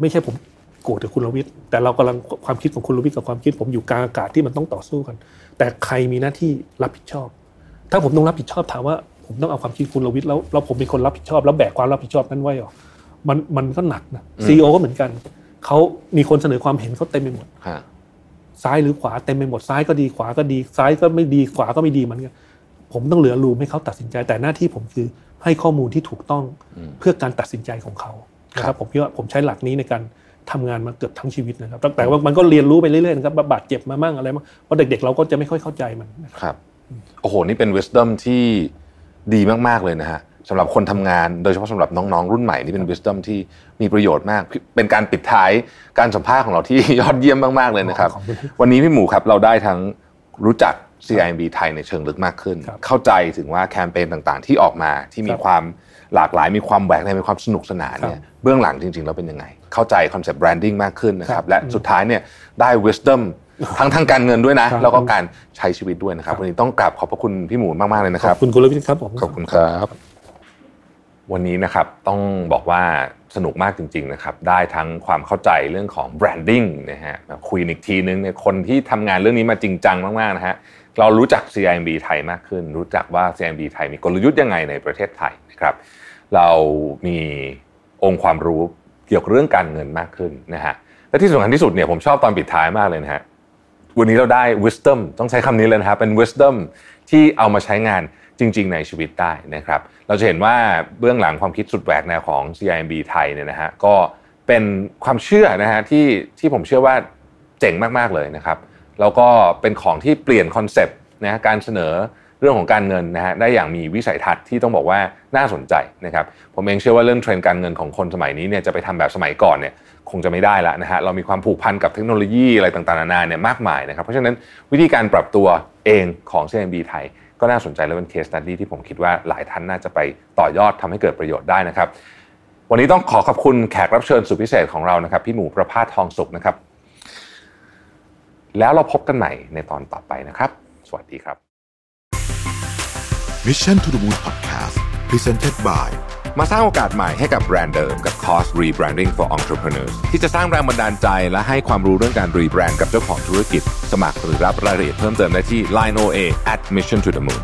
ไม่ใช่ผมโกรธกับคุณรวิทย์แต่เรากำลังความคิดของคุณรวิทย์กับความคิด ผมอยู่กลางอากาศที่มันต้องต่อสู้กัน แต่ใครมีหน้าที่รับผิดชอบ ถ้าผมต้องรับผิดชอบถามว่าผมต้องเอาความคิดคุณรวิทย์แล้วแล้วผมเป็นคนรับผิดชอบ แล้วแบกความรับผิดชอบนั้นไว้หรอมันมันก็หนักนะซีอก็เหมือนกันเขามีคนเสนอความเห็นเขาเต็มไปหมดฮะซ้ายหรือขวาเต็มไปหมดซ้ายก็ดีขวาก็ดี ซ้ายก็ไม่ดีขวาก็ไม่ดีเหมือนกัน ผมต้องเหลือรูมให้เขาตัดสินใจ แต่หน้าที่ผมคือให้ข้อมูลที่ถูกต้องเพื่อการตัดสินใจของเขานะคครัรับบผมคิดว่าผมใช้หลักนี้ในการทำงานมาเกือบทั้งชีวิตนะครับแต่ว่ามันก็เรียนรู้ไปเรื่อยๆนะครับบาดเจ็บมามั่งอะไรมั่งเพราะเด็กๆเราก็จะไม่ค่อยเข้าใจมันนะครับครับโอ้โหนี่เป็น wisdom ที่ดีมากๆเลยนะฮะสำหรับคนทำงานโดยเฉพาะสำหรับน้องๆรุ่นใหม่นี่เป็น wisdom ที่มีประโยชน์มาก เป็นการปิดท้ายการสัมภาษณ์ของเราที่ยอดเยี่ยมมากๆเลยนะครับขอบคุณวันนี้พี่หมูครับเราได้ทั้งรู้จัก CIMB ไทยในเชิงลึกมากขึ้นครับเข้าใจถึงว่าแคมเปญต่างๆ ที่ออกมาที่มีครับความหลากหลายมีความแหวกในมีความสนุกสนานเนี่ยเบื้องหลังจริงๆแล้วเป็นยังไง เข้าใจคอนเซปต์แบรนดิ้งมากขึ้นนะคครัรับบและสุดท้ายเนี่ยได้ wisdom ทั้งทางการเงินด้วยนะครับแล้วก็การใช้ชีวิตด้วยนะครับ วันนี้ต้องกราบขอบพระคุณพี่หมูมากๆเลยนะขครัอบบคุณคุณรวิทย์ครับผมขอบคุณครับ วันนี้นะครับต้องบอกว่าสนุกมากจริงๆนะครับได้ทั้งความเข้าใจเรื่องของ branding นะฮะแบบคุยอีกทีนึงเนี่ยคนที่ทำงานเรื่องนี้มาจริงจังมากๆนะฮะ เรารู้จัก CIMB ไทยมากขึ้น รู้จักว่า CIMB ไทยมีกลยุทธ์ยังไงในประเทศไทยนะครับ เรามีองค์ความรู้เกี่ยวกับเรื่องการเงินมากขึ้นนะฮะและที่สำคัญที่สุดเนี่ยผมชอบตอนปิดท้ายมากเลยนะฮะวันนี้เราได้ wisdom ต้องใช้คำนี้เลยนะครับเป็น wisdom ที่เอามาใช้งานจริง ๆ ในชีวิตได้นะครับ เราจะเห็นว่าเบื้องหลังความคิดสุดแหวกแนวของ CIMB ไทยเนี่ยนะฮะก็เป็นความเชื่อนะฮะที่ที่ผมเชื่อว่าเจ๋งมาก ๆ เลยนะครับ แล้วก็เป็นของที่เปลี่ยน concept นะการเสนอเรื่องของการเงินนะฮะได้อย่างมีวิสัยทัศน์ที่ต้องบอกว่าน่าสนใจนะครับผมเองเชื่อว่าเรื่องเทรนด์การเงินของคนสมัยนี้เนี่ยจะไปทำแบบสมัยก่อนเนี่ยคงจะไม่ได้ละนะฮะเรามีความผูกพันกับเทคโนโลยีอะไรต่างๆนานาเนี่ยมากมายนะครับเพราะฉะนั้นวิธีการปรับตัวเองของ CIMB ไทย ก็น่าสนใจและเป็น case study ที่ผมคิดว่าหลายท่านน่าจะไปต่อยอดทำให้เกิดประโยชน์ได้นะครับวันนี้ต้องขอขอบคุณแขกรับเชิญสุดพิเศษของเรานะครับพี่หมูประภาสทองสุขนะครับ แล้วเราพบกันใหม่ในตอนต่อไปนะครับ สวัสดีครับ Mission to the Moon Podcast Presented by มาสร้างโอกาสใหม่ให้กับแบรนด์เดิมกับคอร์ส Rebranding for Entrepreneurs ที่จะสร้างแรงบันดาลใจและให้ความรู้เรื่องการรีแบรนด์กับเจ้าของธุรกิจ สมัครหรือรับรายละเอียดเพิ่มเติมได้ที่ Line OA at Mission to the Moon